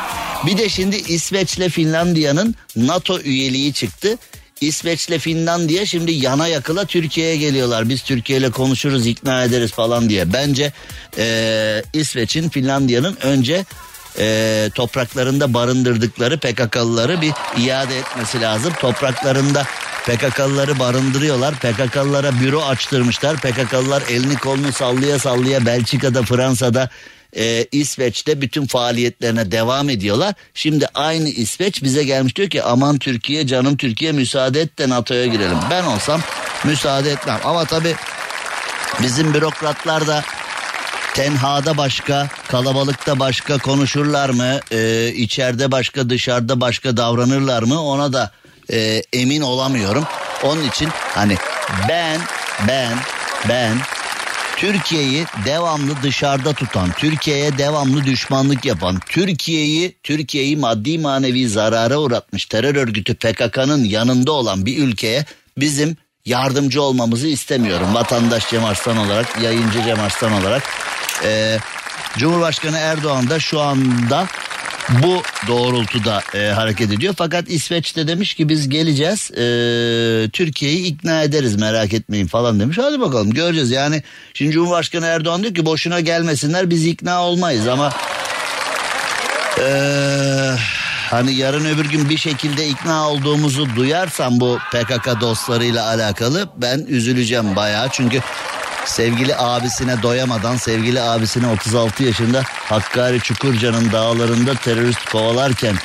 Bir de şimdi İsveç'le Finlandiya'nın NATO üyeliği çıktı. İsveç'le Finlandiya şimdi yana yakıla Türkiye'ye geliyorlar. Biz Türkiye ile konuşuruz ikna ederiz falan diye. Bence ee, İsveç'in Finlandiya'nın önce e, topraklarında barındırdıkları PKK'lıları bir iade etmesi lazım. Topraklarında PKK'lıları barındırıyorlar. PKK'lılara büro açtırmışlar. PKK'lılar elini kolunu sallaya sallaya Belçika'da, Fransa'da, e, İsveç'te bütün faaliyetlerine devam ediyorlar. Şimdi aynı İsveç bize gelmiş diyor ki aman Türkiye canım Türkiye müsaade et de NATO'ya girelim. Ben olsam müsaade etmem. Ama tabii bizim bürokratlar da tenhada başka, kalabalıkta başka konuşurlar mı? Ee, içeride başka, dışarıda başka davranırlar mı? Ona da e, emin olamıyorum. Onun için hani ben, ben, ben Türkiye'yi devamlı dışarıda tutan, Türkiye'ye devamlı düşmanlık yapan, Türkiye'yi Türkiye'yi maddi manevi zarara uğratmış terör örgütü PKK'nın yanında olan bir ülkeye bizim yardımcı olmamızı istemiyorum. Vatandaş Cem Arslan olarak, yayıncı Cem Arslan olarak. Ee, Cumhurbaşkanı Erdoğan da şu anda bu doğrultuda e, hareket ediyor. Fakat İsveç'te demiş ki biz geleceğiz e, Türkiye'yi ikna ederiz merak etmeyin falan demiş. Hadi bakalım göreceğiz yani şimdi Cumhurbaşkanı Erdoğan diyor ki boşuna gelmesinler biz ikna olmayız ama e, hani yarın öbür gün bir şekilde ikna olduğumuzu duyarsam bu PKK dostlarıyla alakalı ben üzüleceğim bayağı çünkü sevgili abisine doyamadan sevgili abisine 36 yaşında Hakkari Çukurca'nın dağlarında terörist kovalarken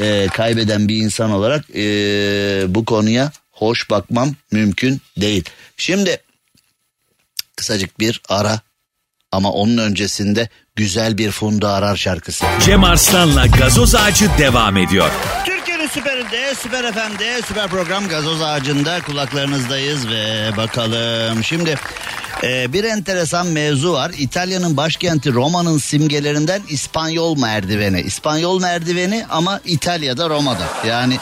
e, kaybeden bir insan olarak e, bu konuya hoş bakmam mümkün değil. Şimdi kısacık bir ara ama onun öncesinde güzel bir Funda Arar şarkısı. Cem Arslan'la gazoz ağacı devam ediyor. Türkiye'nin süperinde, süper FM'de, süper program gazoz ağacında kulaklarınızdayız ve bakalım. Şimdi e, bir enteresan mevzu var. İtalya'nın başkenti Roma'nın simgelerinden İspanyol merdiveni. İspanyol merdiveni ama İtalya'da Roma'da. Yani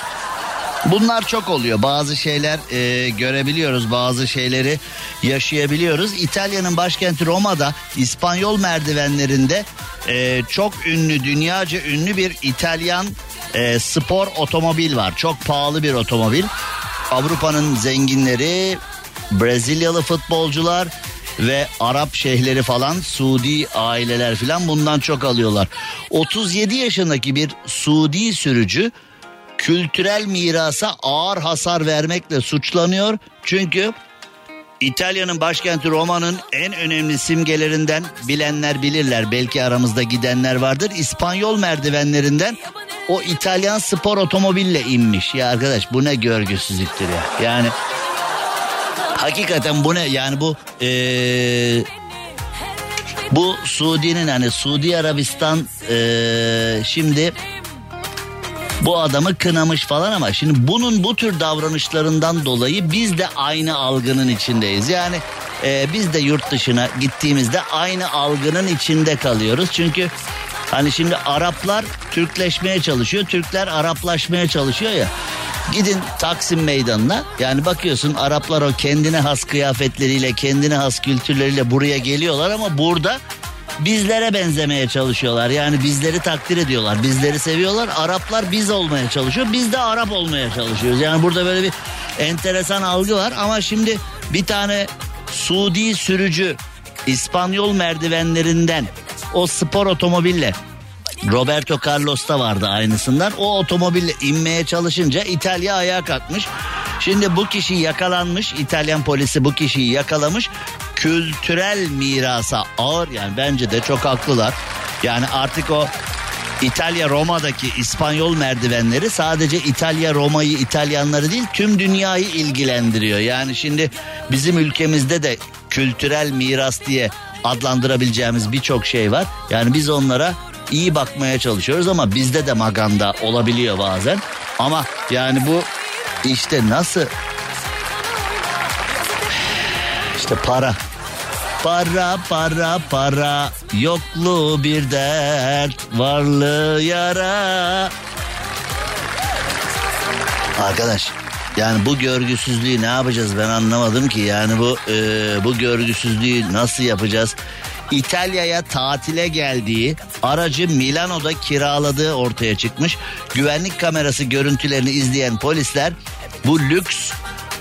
Bunlar çok oluyor. Bazı şeyler e, görebiliyoruz, bazı şeyleri yaşayabiliyoruz. İtalya'nın başkenti Roma'da İspanyol merdivenlerinde e, çok ünlü, dünyaca ünlü bir İtalyan e, spor otomobil var. Çok pahalı bir otomobil. Avrupa'nın zenginleri, Brezilyalı futbolcular ve Arap şeyhleri falan Suudi aileler falan bundan çok alıyorlar. 37 yaşındaki bir Suudi sürücü kültürel mirasa ağır hasar vermekle suçlanıyor. Çünkü İtalya'nın başkenti Roma'nın en önemli simgelerinden bilenler bilirler. Belki aramızda gidenler vardır. İspanyol merdivenlerinden o İtalyan spor otomobille inmiş. Ya arkadaş bu ne görgüsüzlüktür ya. Yani hakikaten bu ne yani bu ee, bu Suudi'nin hani Suudi Arabistan ee, şimdi bu adamı kınamış falan ama şimdi bunun bu tür davranışlarından dolayı biz de aynı algının içindeyiz. Yani e, biz de yurt dışına gittiğimizde aynı algının içinde kalıyoruz. Çünkü hani şimdi Araplar Türkleşmeye çalışıyor, Türkler Araplaşmaya çalışıyor ya. Gidin Taksim Meydanı'na yani bakıyorsun Araplar o kendine has kıyafetleriyle kendine has kültürleriyle buraya geliyorlar ama burada bizlere benzemeye çalışıyorlar. Yani bizleri takdir ediyorlar. Bizleri seviyorlar. Araplar biz olmaya çalışıyor. Biz de Arap olmaya çalışıyoruz. Yani burada böyle bir enteresan algı var ama şimdi bir tane Suudi sürücü İspanyol merdivenlerinden o spor otomobille Roberto Carlos da vardı aynısından. O otomobille inmeye çalışınca İtalya ayağa kalkmış. Şimdi bu kişi yakalanmış. İtalyan polisi bu kişiyi yakalamış. Kültürel mirasa ağır yani bence de çok haklılar. Yani artık o İtalya Roma'daki İspanyol merdivenleri sadece İtalya Roma'yı İtalyanları değil tüm dünyayı ilgilendiriyor. Yani şimdi bizim ülkemizde de kültürel miras diye adlandırabileceğimiz birçok şey var. Yani biz onlara iyi bakmaya çalışıyoruz ama bizde de maganda olabiliyor bazen. Ama yani bu işte nasıl işte para Para para para yokluğu bir dert varlığı yara. Arkadaş yani bu görgüsüzlüğü ne yapacağız ben anlamadım ki yani bu e, bu görgüsüzlüğü nasıl yapacağız? İtalya'ya tatile geldiği aracı Milano'da kiraladığı ortaya çıkmış. Güvenlik kamerası görüntülerini izleyen polisler bu lüks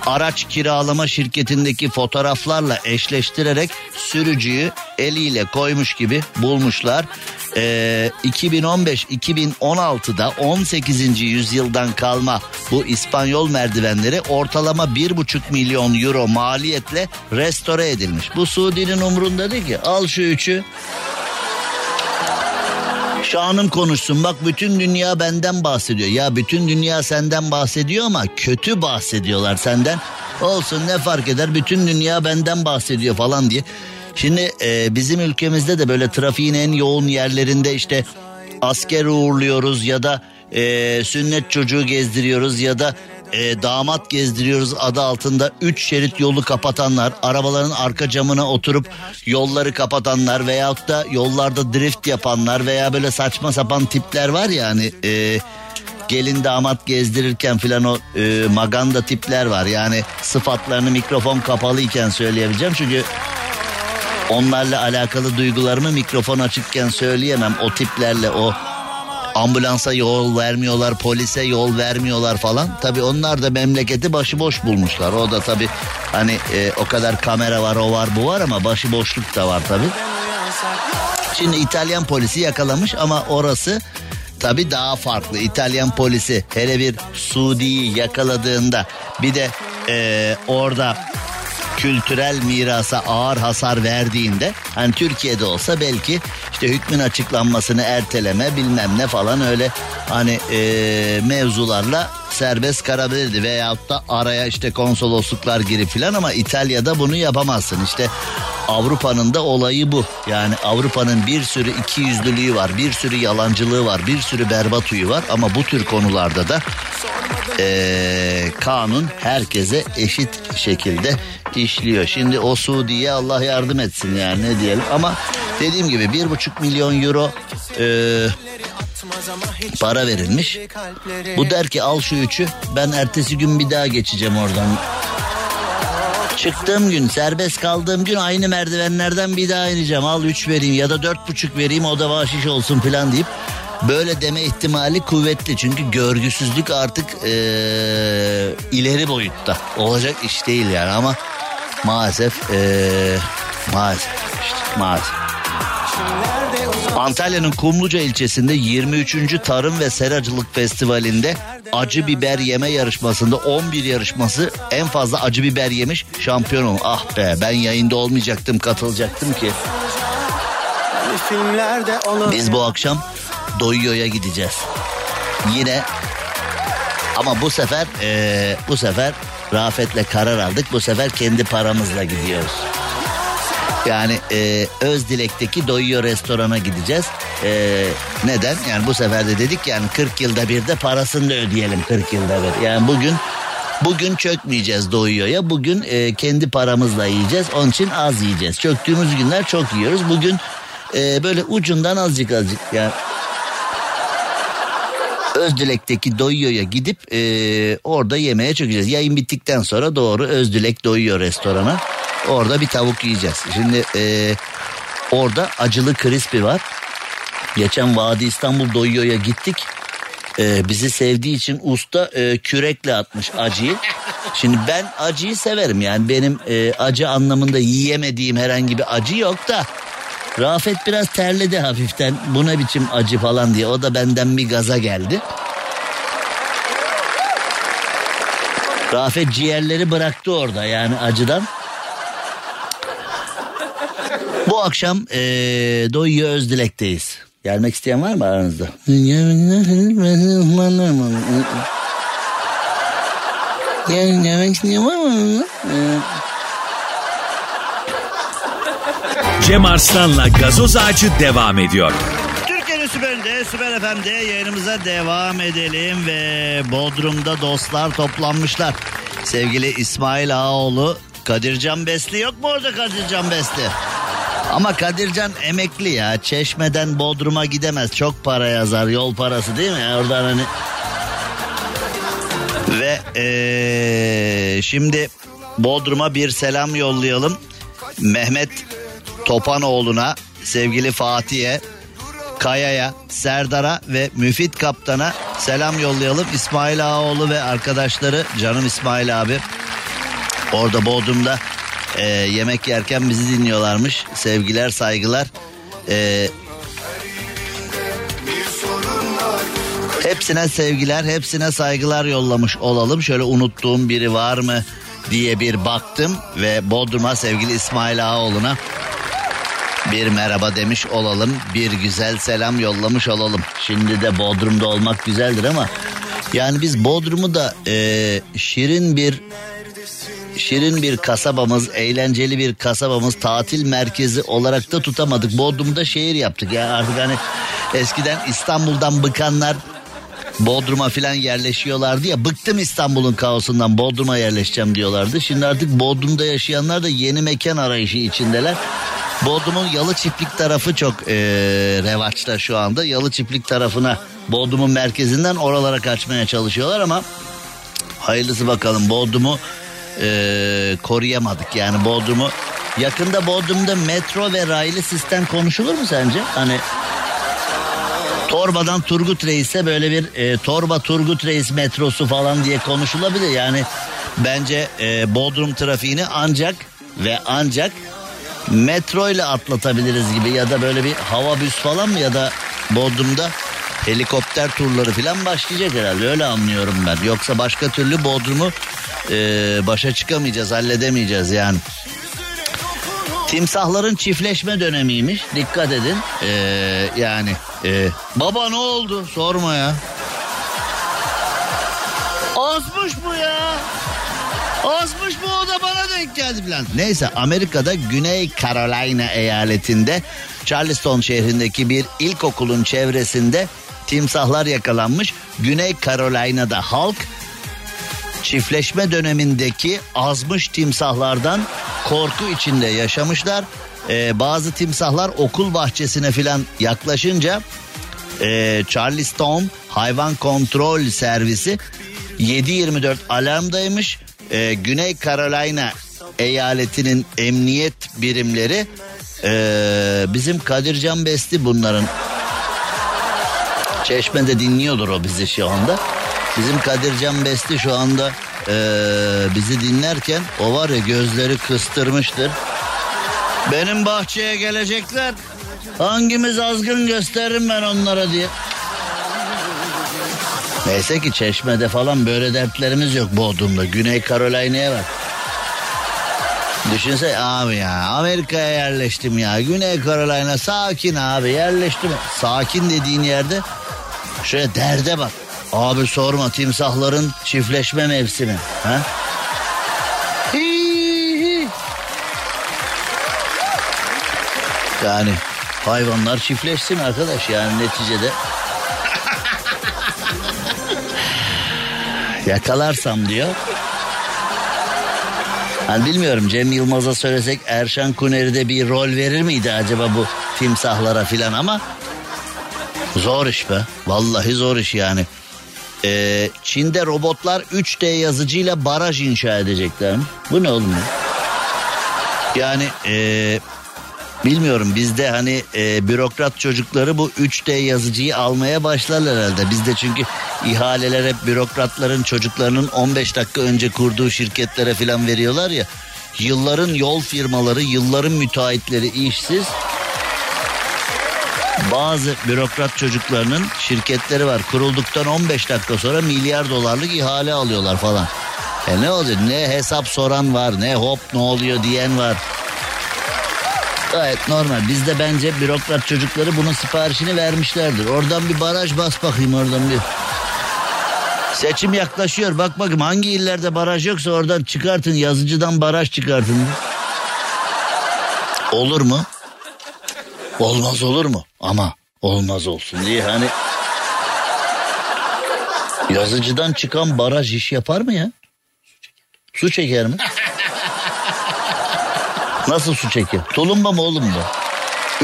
araç kiralama şirketindeki fotoğraflarla eşleştirerek sürücüyü eliyle koymuş gibi bulmuşlar. Ee, 2015-2016'da 18. yüzyıldan kalma bu İspanyol merdivenleri ortalama 1,5 milyon euro maliyetle restore edilmiş. Bu Suudi'nin umrunda değil ki al şu üçü Şanın konuşsun bak bütün dünya benden bahsediyor. Ya bütün dünya senden bahsediyor ama kötü bahsediyorlar senden. Olsun ne fark eder bütün dünya benden bahsediyor falan diye. Şimdi e, bizim ülkemizde de böyle trafiğin en yoğun yerlerinde işte asker uğurluyoruz ya da e, sünnet çocuğu gezdiriyoruz ya da e, damat gezdiriyoruz adı altında 3 şerit yolu kapatanlar, arabaların arka camına oturup yolları kapatanlar veyahut da yollarda drift yapanlar veya böyle saçma sapan tipler var ya hani e, gelin damat gezdirirken filan o e, maganda tipler var. Yani sıfatlarını mikrofon kapalı iken söyleyebileceğim çünkü onlarla alakalı duygularımı mikrofon açıkken söyleyemem o tiplerle o Ambulansa yol vermiyorlar, polise yol vermiyorlar falan. Tabii onlar da memleketi başıboş bulmuşlar. O da tabii hani e, o kadar kamera var, o var, bu var ama başıboşluk da var tabii. Şimdi İtalyan polisi yakalamış ama orası tabii daha farklı. İtalyan polisi hele bir Suudi'yi yakaladığında bir de e, orada kültürel mirasa ağır hasar verdiğinde hani Türkiye'de olsa belki işte hükmün açıklanmasını erteleme bilmem ne falan öyle hani e, mevzularla serbest kalabilirdi. Veyahut da araya işte konsolosluklar girip filan ama İtalya'da bunu yapamazsın. İşte Avrupa'nın da olayı bu. Yani Avrupa'nın bir sürü iki yüzlülüğü var, bir sürü yalancılığı var, bir sürü berbat huyu var ama bu tür konularda da eee, kanun herkese eşit şekilde işliyor. Şimdi o Suudi'ye Allah yardım etsin yani ne diyelim ama dediğim gibi bir buçuk milyon euro eee, para verilmiş. Bu der ki al şu üçü ben ertesi gün bir daha geçeceğim oradan. Çıktığım gün serbest kaldığım gün aynı merdivenlerden bir daha ineceğim. Al üç vereyim ya da dört buçuk vereyim o da bahşiş olsun falan deyip böyle deme ihtimali kuvvetli. Çünkü görgüsüzlük artık eee, ileri boyutta. Olacak iş değil yani ama maalesef eee, maalesef işte maalesef. Antalya'nın Kumluca ilçesinde 23. Tarım ve Seracılık Festivali'nde acı biber yeme yarışmasında 11 yarışması en fazla acı biber yemiş şampiyon oldu. Ah be ben yayında olmayacaktım katılacaktım ki. Biz bu akşam Doyuyor'a gideceğiz. Yine ama bu sefer eee, bu sefer Rafet'le karar aldık. Bu sefer kendi paramızla gidiyoruz. Yani e, Özdilek'teki Doyuyor restorana gideceğiz. E, neden? Yani bu sefer de dedik yani 40 yılda bir de parasını da ödeyelim 40 yılda bir. Yani bugün bugün çökmeyeceğiz Doyuyor'a. Bugün e, kendi paramızla yiyeceğiz. Onun için az yiyeceğiz. Çöktüğümüz günler çok yiyoruz. Bugün e, böyle ucundan azıcık azıcık yani Özdilek'teki Doyuyor'a gidip e, orada yemeğe çökeceğiz. Yayın bittikten sonra doğru Özdilek Doyuyor restorana. Orada bir tavuk yiyeceğiz. Şimdi e, orada acılı crispy var. Geçen Vadi İstanbul Doyuyor'a gittik. E, bizi sevdiği için usta e, kürekle atmış acıyı. Şimdi ben acıyı severim yani benim e, acı anlamında yiyemediğim herhangi bir acı yok da. Rafet biraz terledi hafiften bu ne biçim acı falan diye o da benden bir gaza geldi. Rafet ciğerleri bıraktı orada yani acıdan. Bu akşam eee Doyuyor Özdilek'teyiz. Gelmek isteyen var mı aranızda? Gelmek isteyen var mı? Cem Arslan'la gazoz ağacı devam ediyor. Türkiye'nin süperinde, süper FM'de yayınımıza devam edelim ve Bodrum'da dostlar toplanmışlar. Sevgili İsmail Ağaoğlu, Kadircan Besli yok mu orada Kadircan Besli? Ama Kadircan emekli ya. Çeşmeden Bodrum'a gidemez. Çok para yazar. Yol parası değil mi? Oradan hani... Ve eee, şimdi Bodrum'a bir selam yollayalım. Mehmet Topanoğlu'na, sevgili Fatih'e, Kaya'ya, Serdar'a ve Müfit Kaptan'a selam yollayalım. İsmail Ağaoğlu ve arkadaşları, canım İsmail abi orada Bodrum'da e, yemek yerken bizi dinliyorlarmış. Sevgiler, saygılar. E, hepsine sevgiler, hepsine saygılar yollamış olalım. Şöyle unuttuğum biri var mı diye bir baktım ve Bodrum'a sevgili İsmail Ağaoğlu'na bir merhaba demiş olalım. Bir güzel selam yollamış olalım. Şimdi de Bodrum'da olmak güzeldir ama yani biz Bodrum'u da e, şirin bir şirin bir kasabamız, eğlenceli bir kasabamız, tatil merkezi olarak da tutamadık. Bodrum'da şehir yaptık ya artık hani eskiden İstanbul'dan bıkanlar Bodrum'a filan yerleşiyorlardı ya bıktım İstanbul'un kaosundan Bodrum'a yerleşeceğim diyorlardı. Şimdi artık Bodrum'da yaşayanlar da yeni mekan arayışı içindeler. Bodrum'un Yalı Çiftlik tarafı çok eee revaçta şu anda. Yalı Çiftlik tarafına Bodrum'un merkezinden oralara kaçmaya çalışıyorlar ama hayırlısı bakalım Bodrum'u eee, koruyamadık. Yani Bodrum'u yakında Bodrum'da metro ve raylı sistem konuşulur mu sence? Hani Torbadan Turgut Reis'e böyle bir e, Torba Turgut Reis metrosu falan diye konuşulabilir. Yani bence e, Bodrum trafiğini ancak ve ancak metro ile atlatabiliriz gibi ya da böyle bir hava büs falan mı ya da Bodrum'da helikopter turları falan başlayacak herhalde öyle anlıyorum ben. Yoksa başka türlü Bodrum'u e, başa çıkamayacağız halledemeyeceğiz yani. Timsahların çiftleşme dönemiymiş. Dikkat edin. Ee, yani e, baba ne oldu? Sorma ya. Azmış bu ya. Azmış bu o da bana denk geldi falan. Neyse Amerika'da Güney Carolina eyaletinde Charleston şehrindeki bir ilkokulun çevresinde timsahlar yakalanmış. Güney Carolina'da halk çiftleşme dönemindeki azmış timsahlardan korku içinde yaşamışlar. Ee, bazı timsahlar okul bahçesine filan yaklaşınca e, Charleston Hayvan Kontrol Servisi 7-24 alarmdaymış. Ee, Güney Carolina eyaletinin emniyet birimleri e, bizim Kadircan Besti bunların Çeşme'de dinliyordur o bizi şu anda. Bizim Kadircan Besti şu anda e, bizi dinlerken o var ya gözleri kıstırmıştır. Benim bahçeye gelecekler. Hangimiz azgın gösteririm ben onlara diye. Neyse ki Çeşme'de falan böyle dertlerimiz yok Bodrum'da. Güney Carolina'ya bak. Düşünse abi ya Amerika'ya yerleştim ya. Güney Carolina sakin abi yerleştim. Sakin dediğin yerde şöyle derde bak. Abi sorma timsahların çiftleşme mevsimi. Ha? Yani hayvanlar çiftleşsin arkadaş yani neticede. *laughs* Yakalarsam diyor. Hani bilmiyorum Cem Yılmaz'a söylesek Erşan Kuneri'de bir rol verir miydi acaba bu timsahlara filan ama zor iş be. Vallahi zor iş yani. Ee, Çin'de robotlar 3D yazıcıyla baraj inşa edecekler? Bu ne oğlum ya? Yani ee, bilmiyorum bizde hani ee, bürokrat çocukları bu 3D yazıcıyı almaya başlarlar herhalde. Bizde çünkü ihaleler hep bürokratların çocuklarının 15 dakika önce kurduğu şirketlere falan veriyorlar ya. Yılların yol firmaları, yılların müteahhitleri işsiz. Bazı bürokrat çocuklarının şirketleri var. Kurulduktan 15 dakika sonra milyar dolarlık ihale alıyorlar falan. E ne oluyor? Ne hesap soran var, ne hop ne oluyor diyen var. Gayet normal. Bizde bence bürokrat çocukları bunun siparişini vermişlerdir. Oradan bir baraj bas bakayım oradan bir. Seçim yaklaşıyor. Bak bakayım hangi illerde baraj yoksa oradan çıkartın. Yazıcıdan baraj çıkartın. Olur mu? Olmaz olur mu? Ama olmaz olsun diye hani yazıcıdan çıkan baraj iş yapar mı ya? Su çeker mi? Nasıl su çeker? Tulumba mı oğlum bu?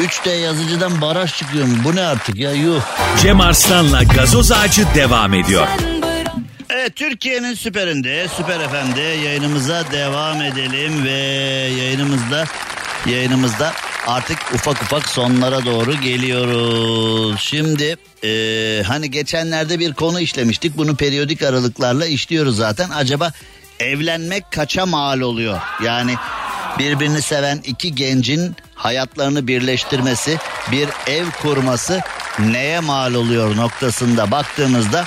3D yazıcıdan baraj çıkıyor mu? Bu ne artık ya yuh. Cem Arslan'la gazoz ağacı devam ediyor. Evet Türkiye'nin süperinde, süper FM'de yayınımıza devam edelim ve yayınımızda yayınımızda artık ufak ufak sonlara doğru geliyoruz. Şimdi e, hani geçenlerde bir konu işlemiştik. Bunu periyodik aralıklarla işliyoruz zaten. Acaba evlenmek kaça mal oluyor? Yani birbirini seven iki gencin hayatlarını birleştirmesi, bir ev kurması neye mal oluyor noktasında baktığımızda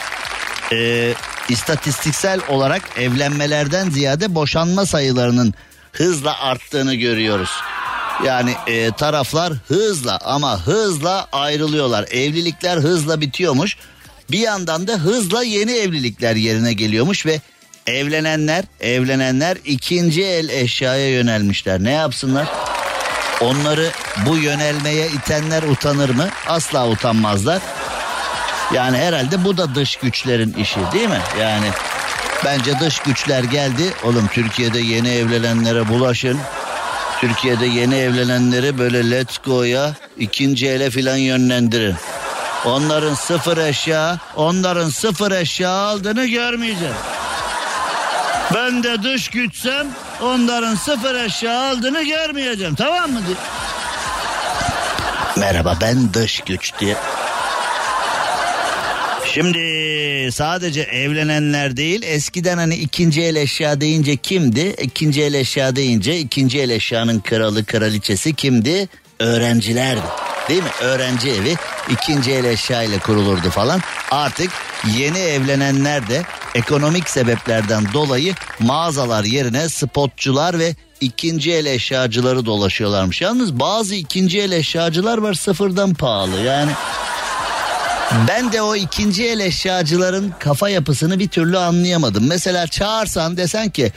e, istatistiksel olarak evlenmelerden ziyade boşanma sayılarının hızla arttığını görüyoruz. Yani e, taraflar hızla ama hızla ayrılıyorlar. Evlilikler hızla bitiyormuş. Bir yandan da hızla yeni evlilikler yerine geliyormuş ve evlenenler evlenenler ikinci el eşyaya yönelmişler. Ne yapsınlar? Onları bu yönelmeye itenler utanır mı? Asla utanmazlar. Yani herhalde bu da dış güçlerin işi değil mi? Yani bence dış güçler geldi. Oğlum Türkiye'de yeni evlenenlere bulaşın. Türkiye'de yeni evlenenleri böyle let's go'ya ikinci ele filan yönlendirin. Onların sıfır eşya, onların sıfır eşya aldığını görmeyeceğim. Ben de dış güçsem onların sıfır eşya aldığını görmeyeceğim tamam mı? Merhaba ben dış güç diye. Şimdi sadece evlenenler değil eskiden hani ikinci el eşya deyince kimdi? İkinci el eşya deyince ikinci el eşyanın kralı kraliçesi kimdi? Öğrencilerdi. Değil mi? Öğrenci evi ikinci el eşya ile kurulurdu falan. Artık yeni evlenenler de ekonomik sebeplerden dolayı mağazalar yerine spotçular ve ikinci el eşyacıları dolaşıyorlarmış. Yalnız bazı ikinci el eşyacılar var sıfırdan pahalı yani. Ben de o ikinci el eşyacıların kafa yapısını bir türlü anlayamadım. Mesela çağırsan desen ki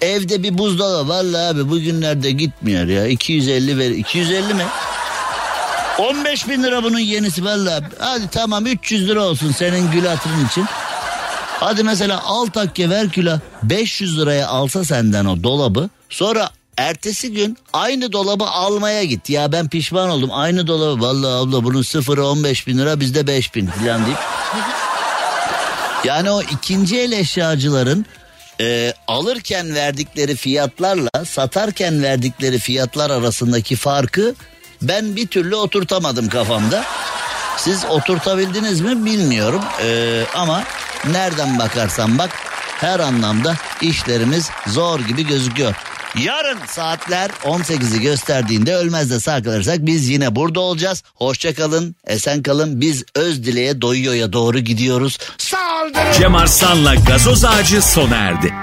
evde bir buzdolabı vallahi abi bugünlerde gitmiyor ya 250 ver 250 mi? 15 bin lira bunun yenisi vallahi hadi tamam 300 lira olsun senin gül hatırın için. Hadi mesela al takke ver külah 500 liraya alsa senden o dolabı sonra ertesi gün aynı dolabı almaya git. Ya ben pişman oldum aynı dolabı vallahi abla bunun sıfırı 15 bin lira bizde 5 bin falan deyip. Yani o ikinci el eşyacıların e, alırken verdikleri fiyatlarla satarken verdikleri fiyatlar arasındaki farkı ben bir türlü oturtamadım kafamda. Siz oturtabildiniz mi bilmiyorum Ee, ama nereden bakarsan bak her anlamda işlerimiz zor gibi gözüküyor. Yarın saatler 18'i gösterdiğinde ölmez de sağ biz yine burada olacağız. Hoşça kalın, esen kalın. Biz öz dileğe doyuyor'a doğru gidiyoruz. Saldırın! Cem Arslan'la gazoz ağacı sona erdi.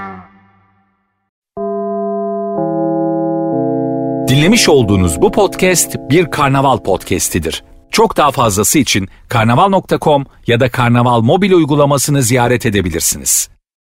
Dinlemiş olduğunuz bu podcast bir karnaval podcastidir. Çok daha fazlası için karnaval.com ya da karnaval mobil uygulamasını ziyaret edebilirsiniz.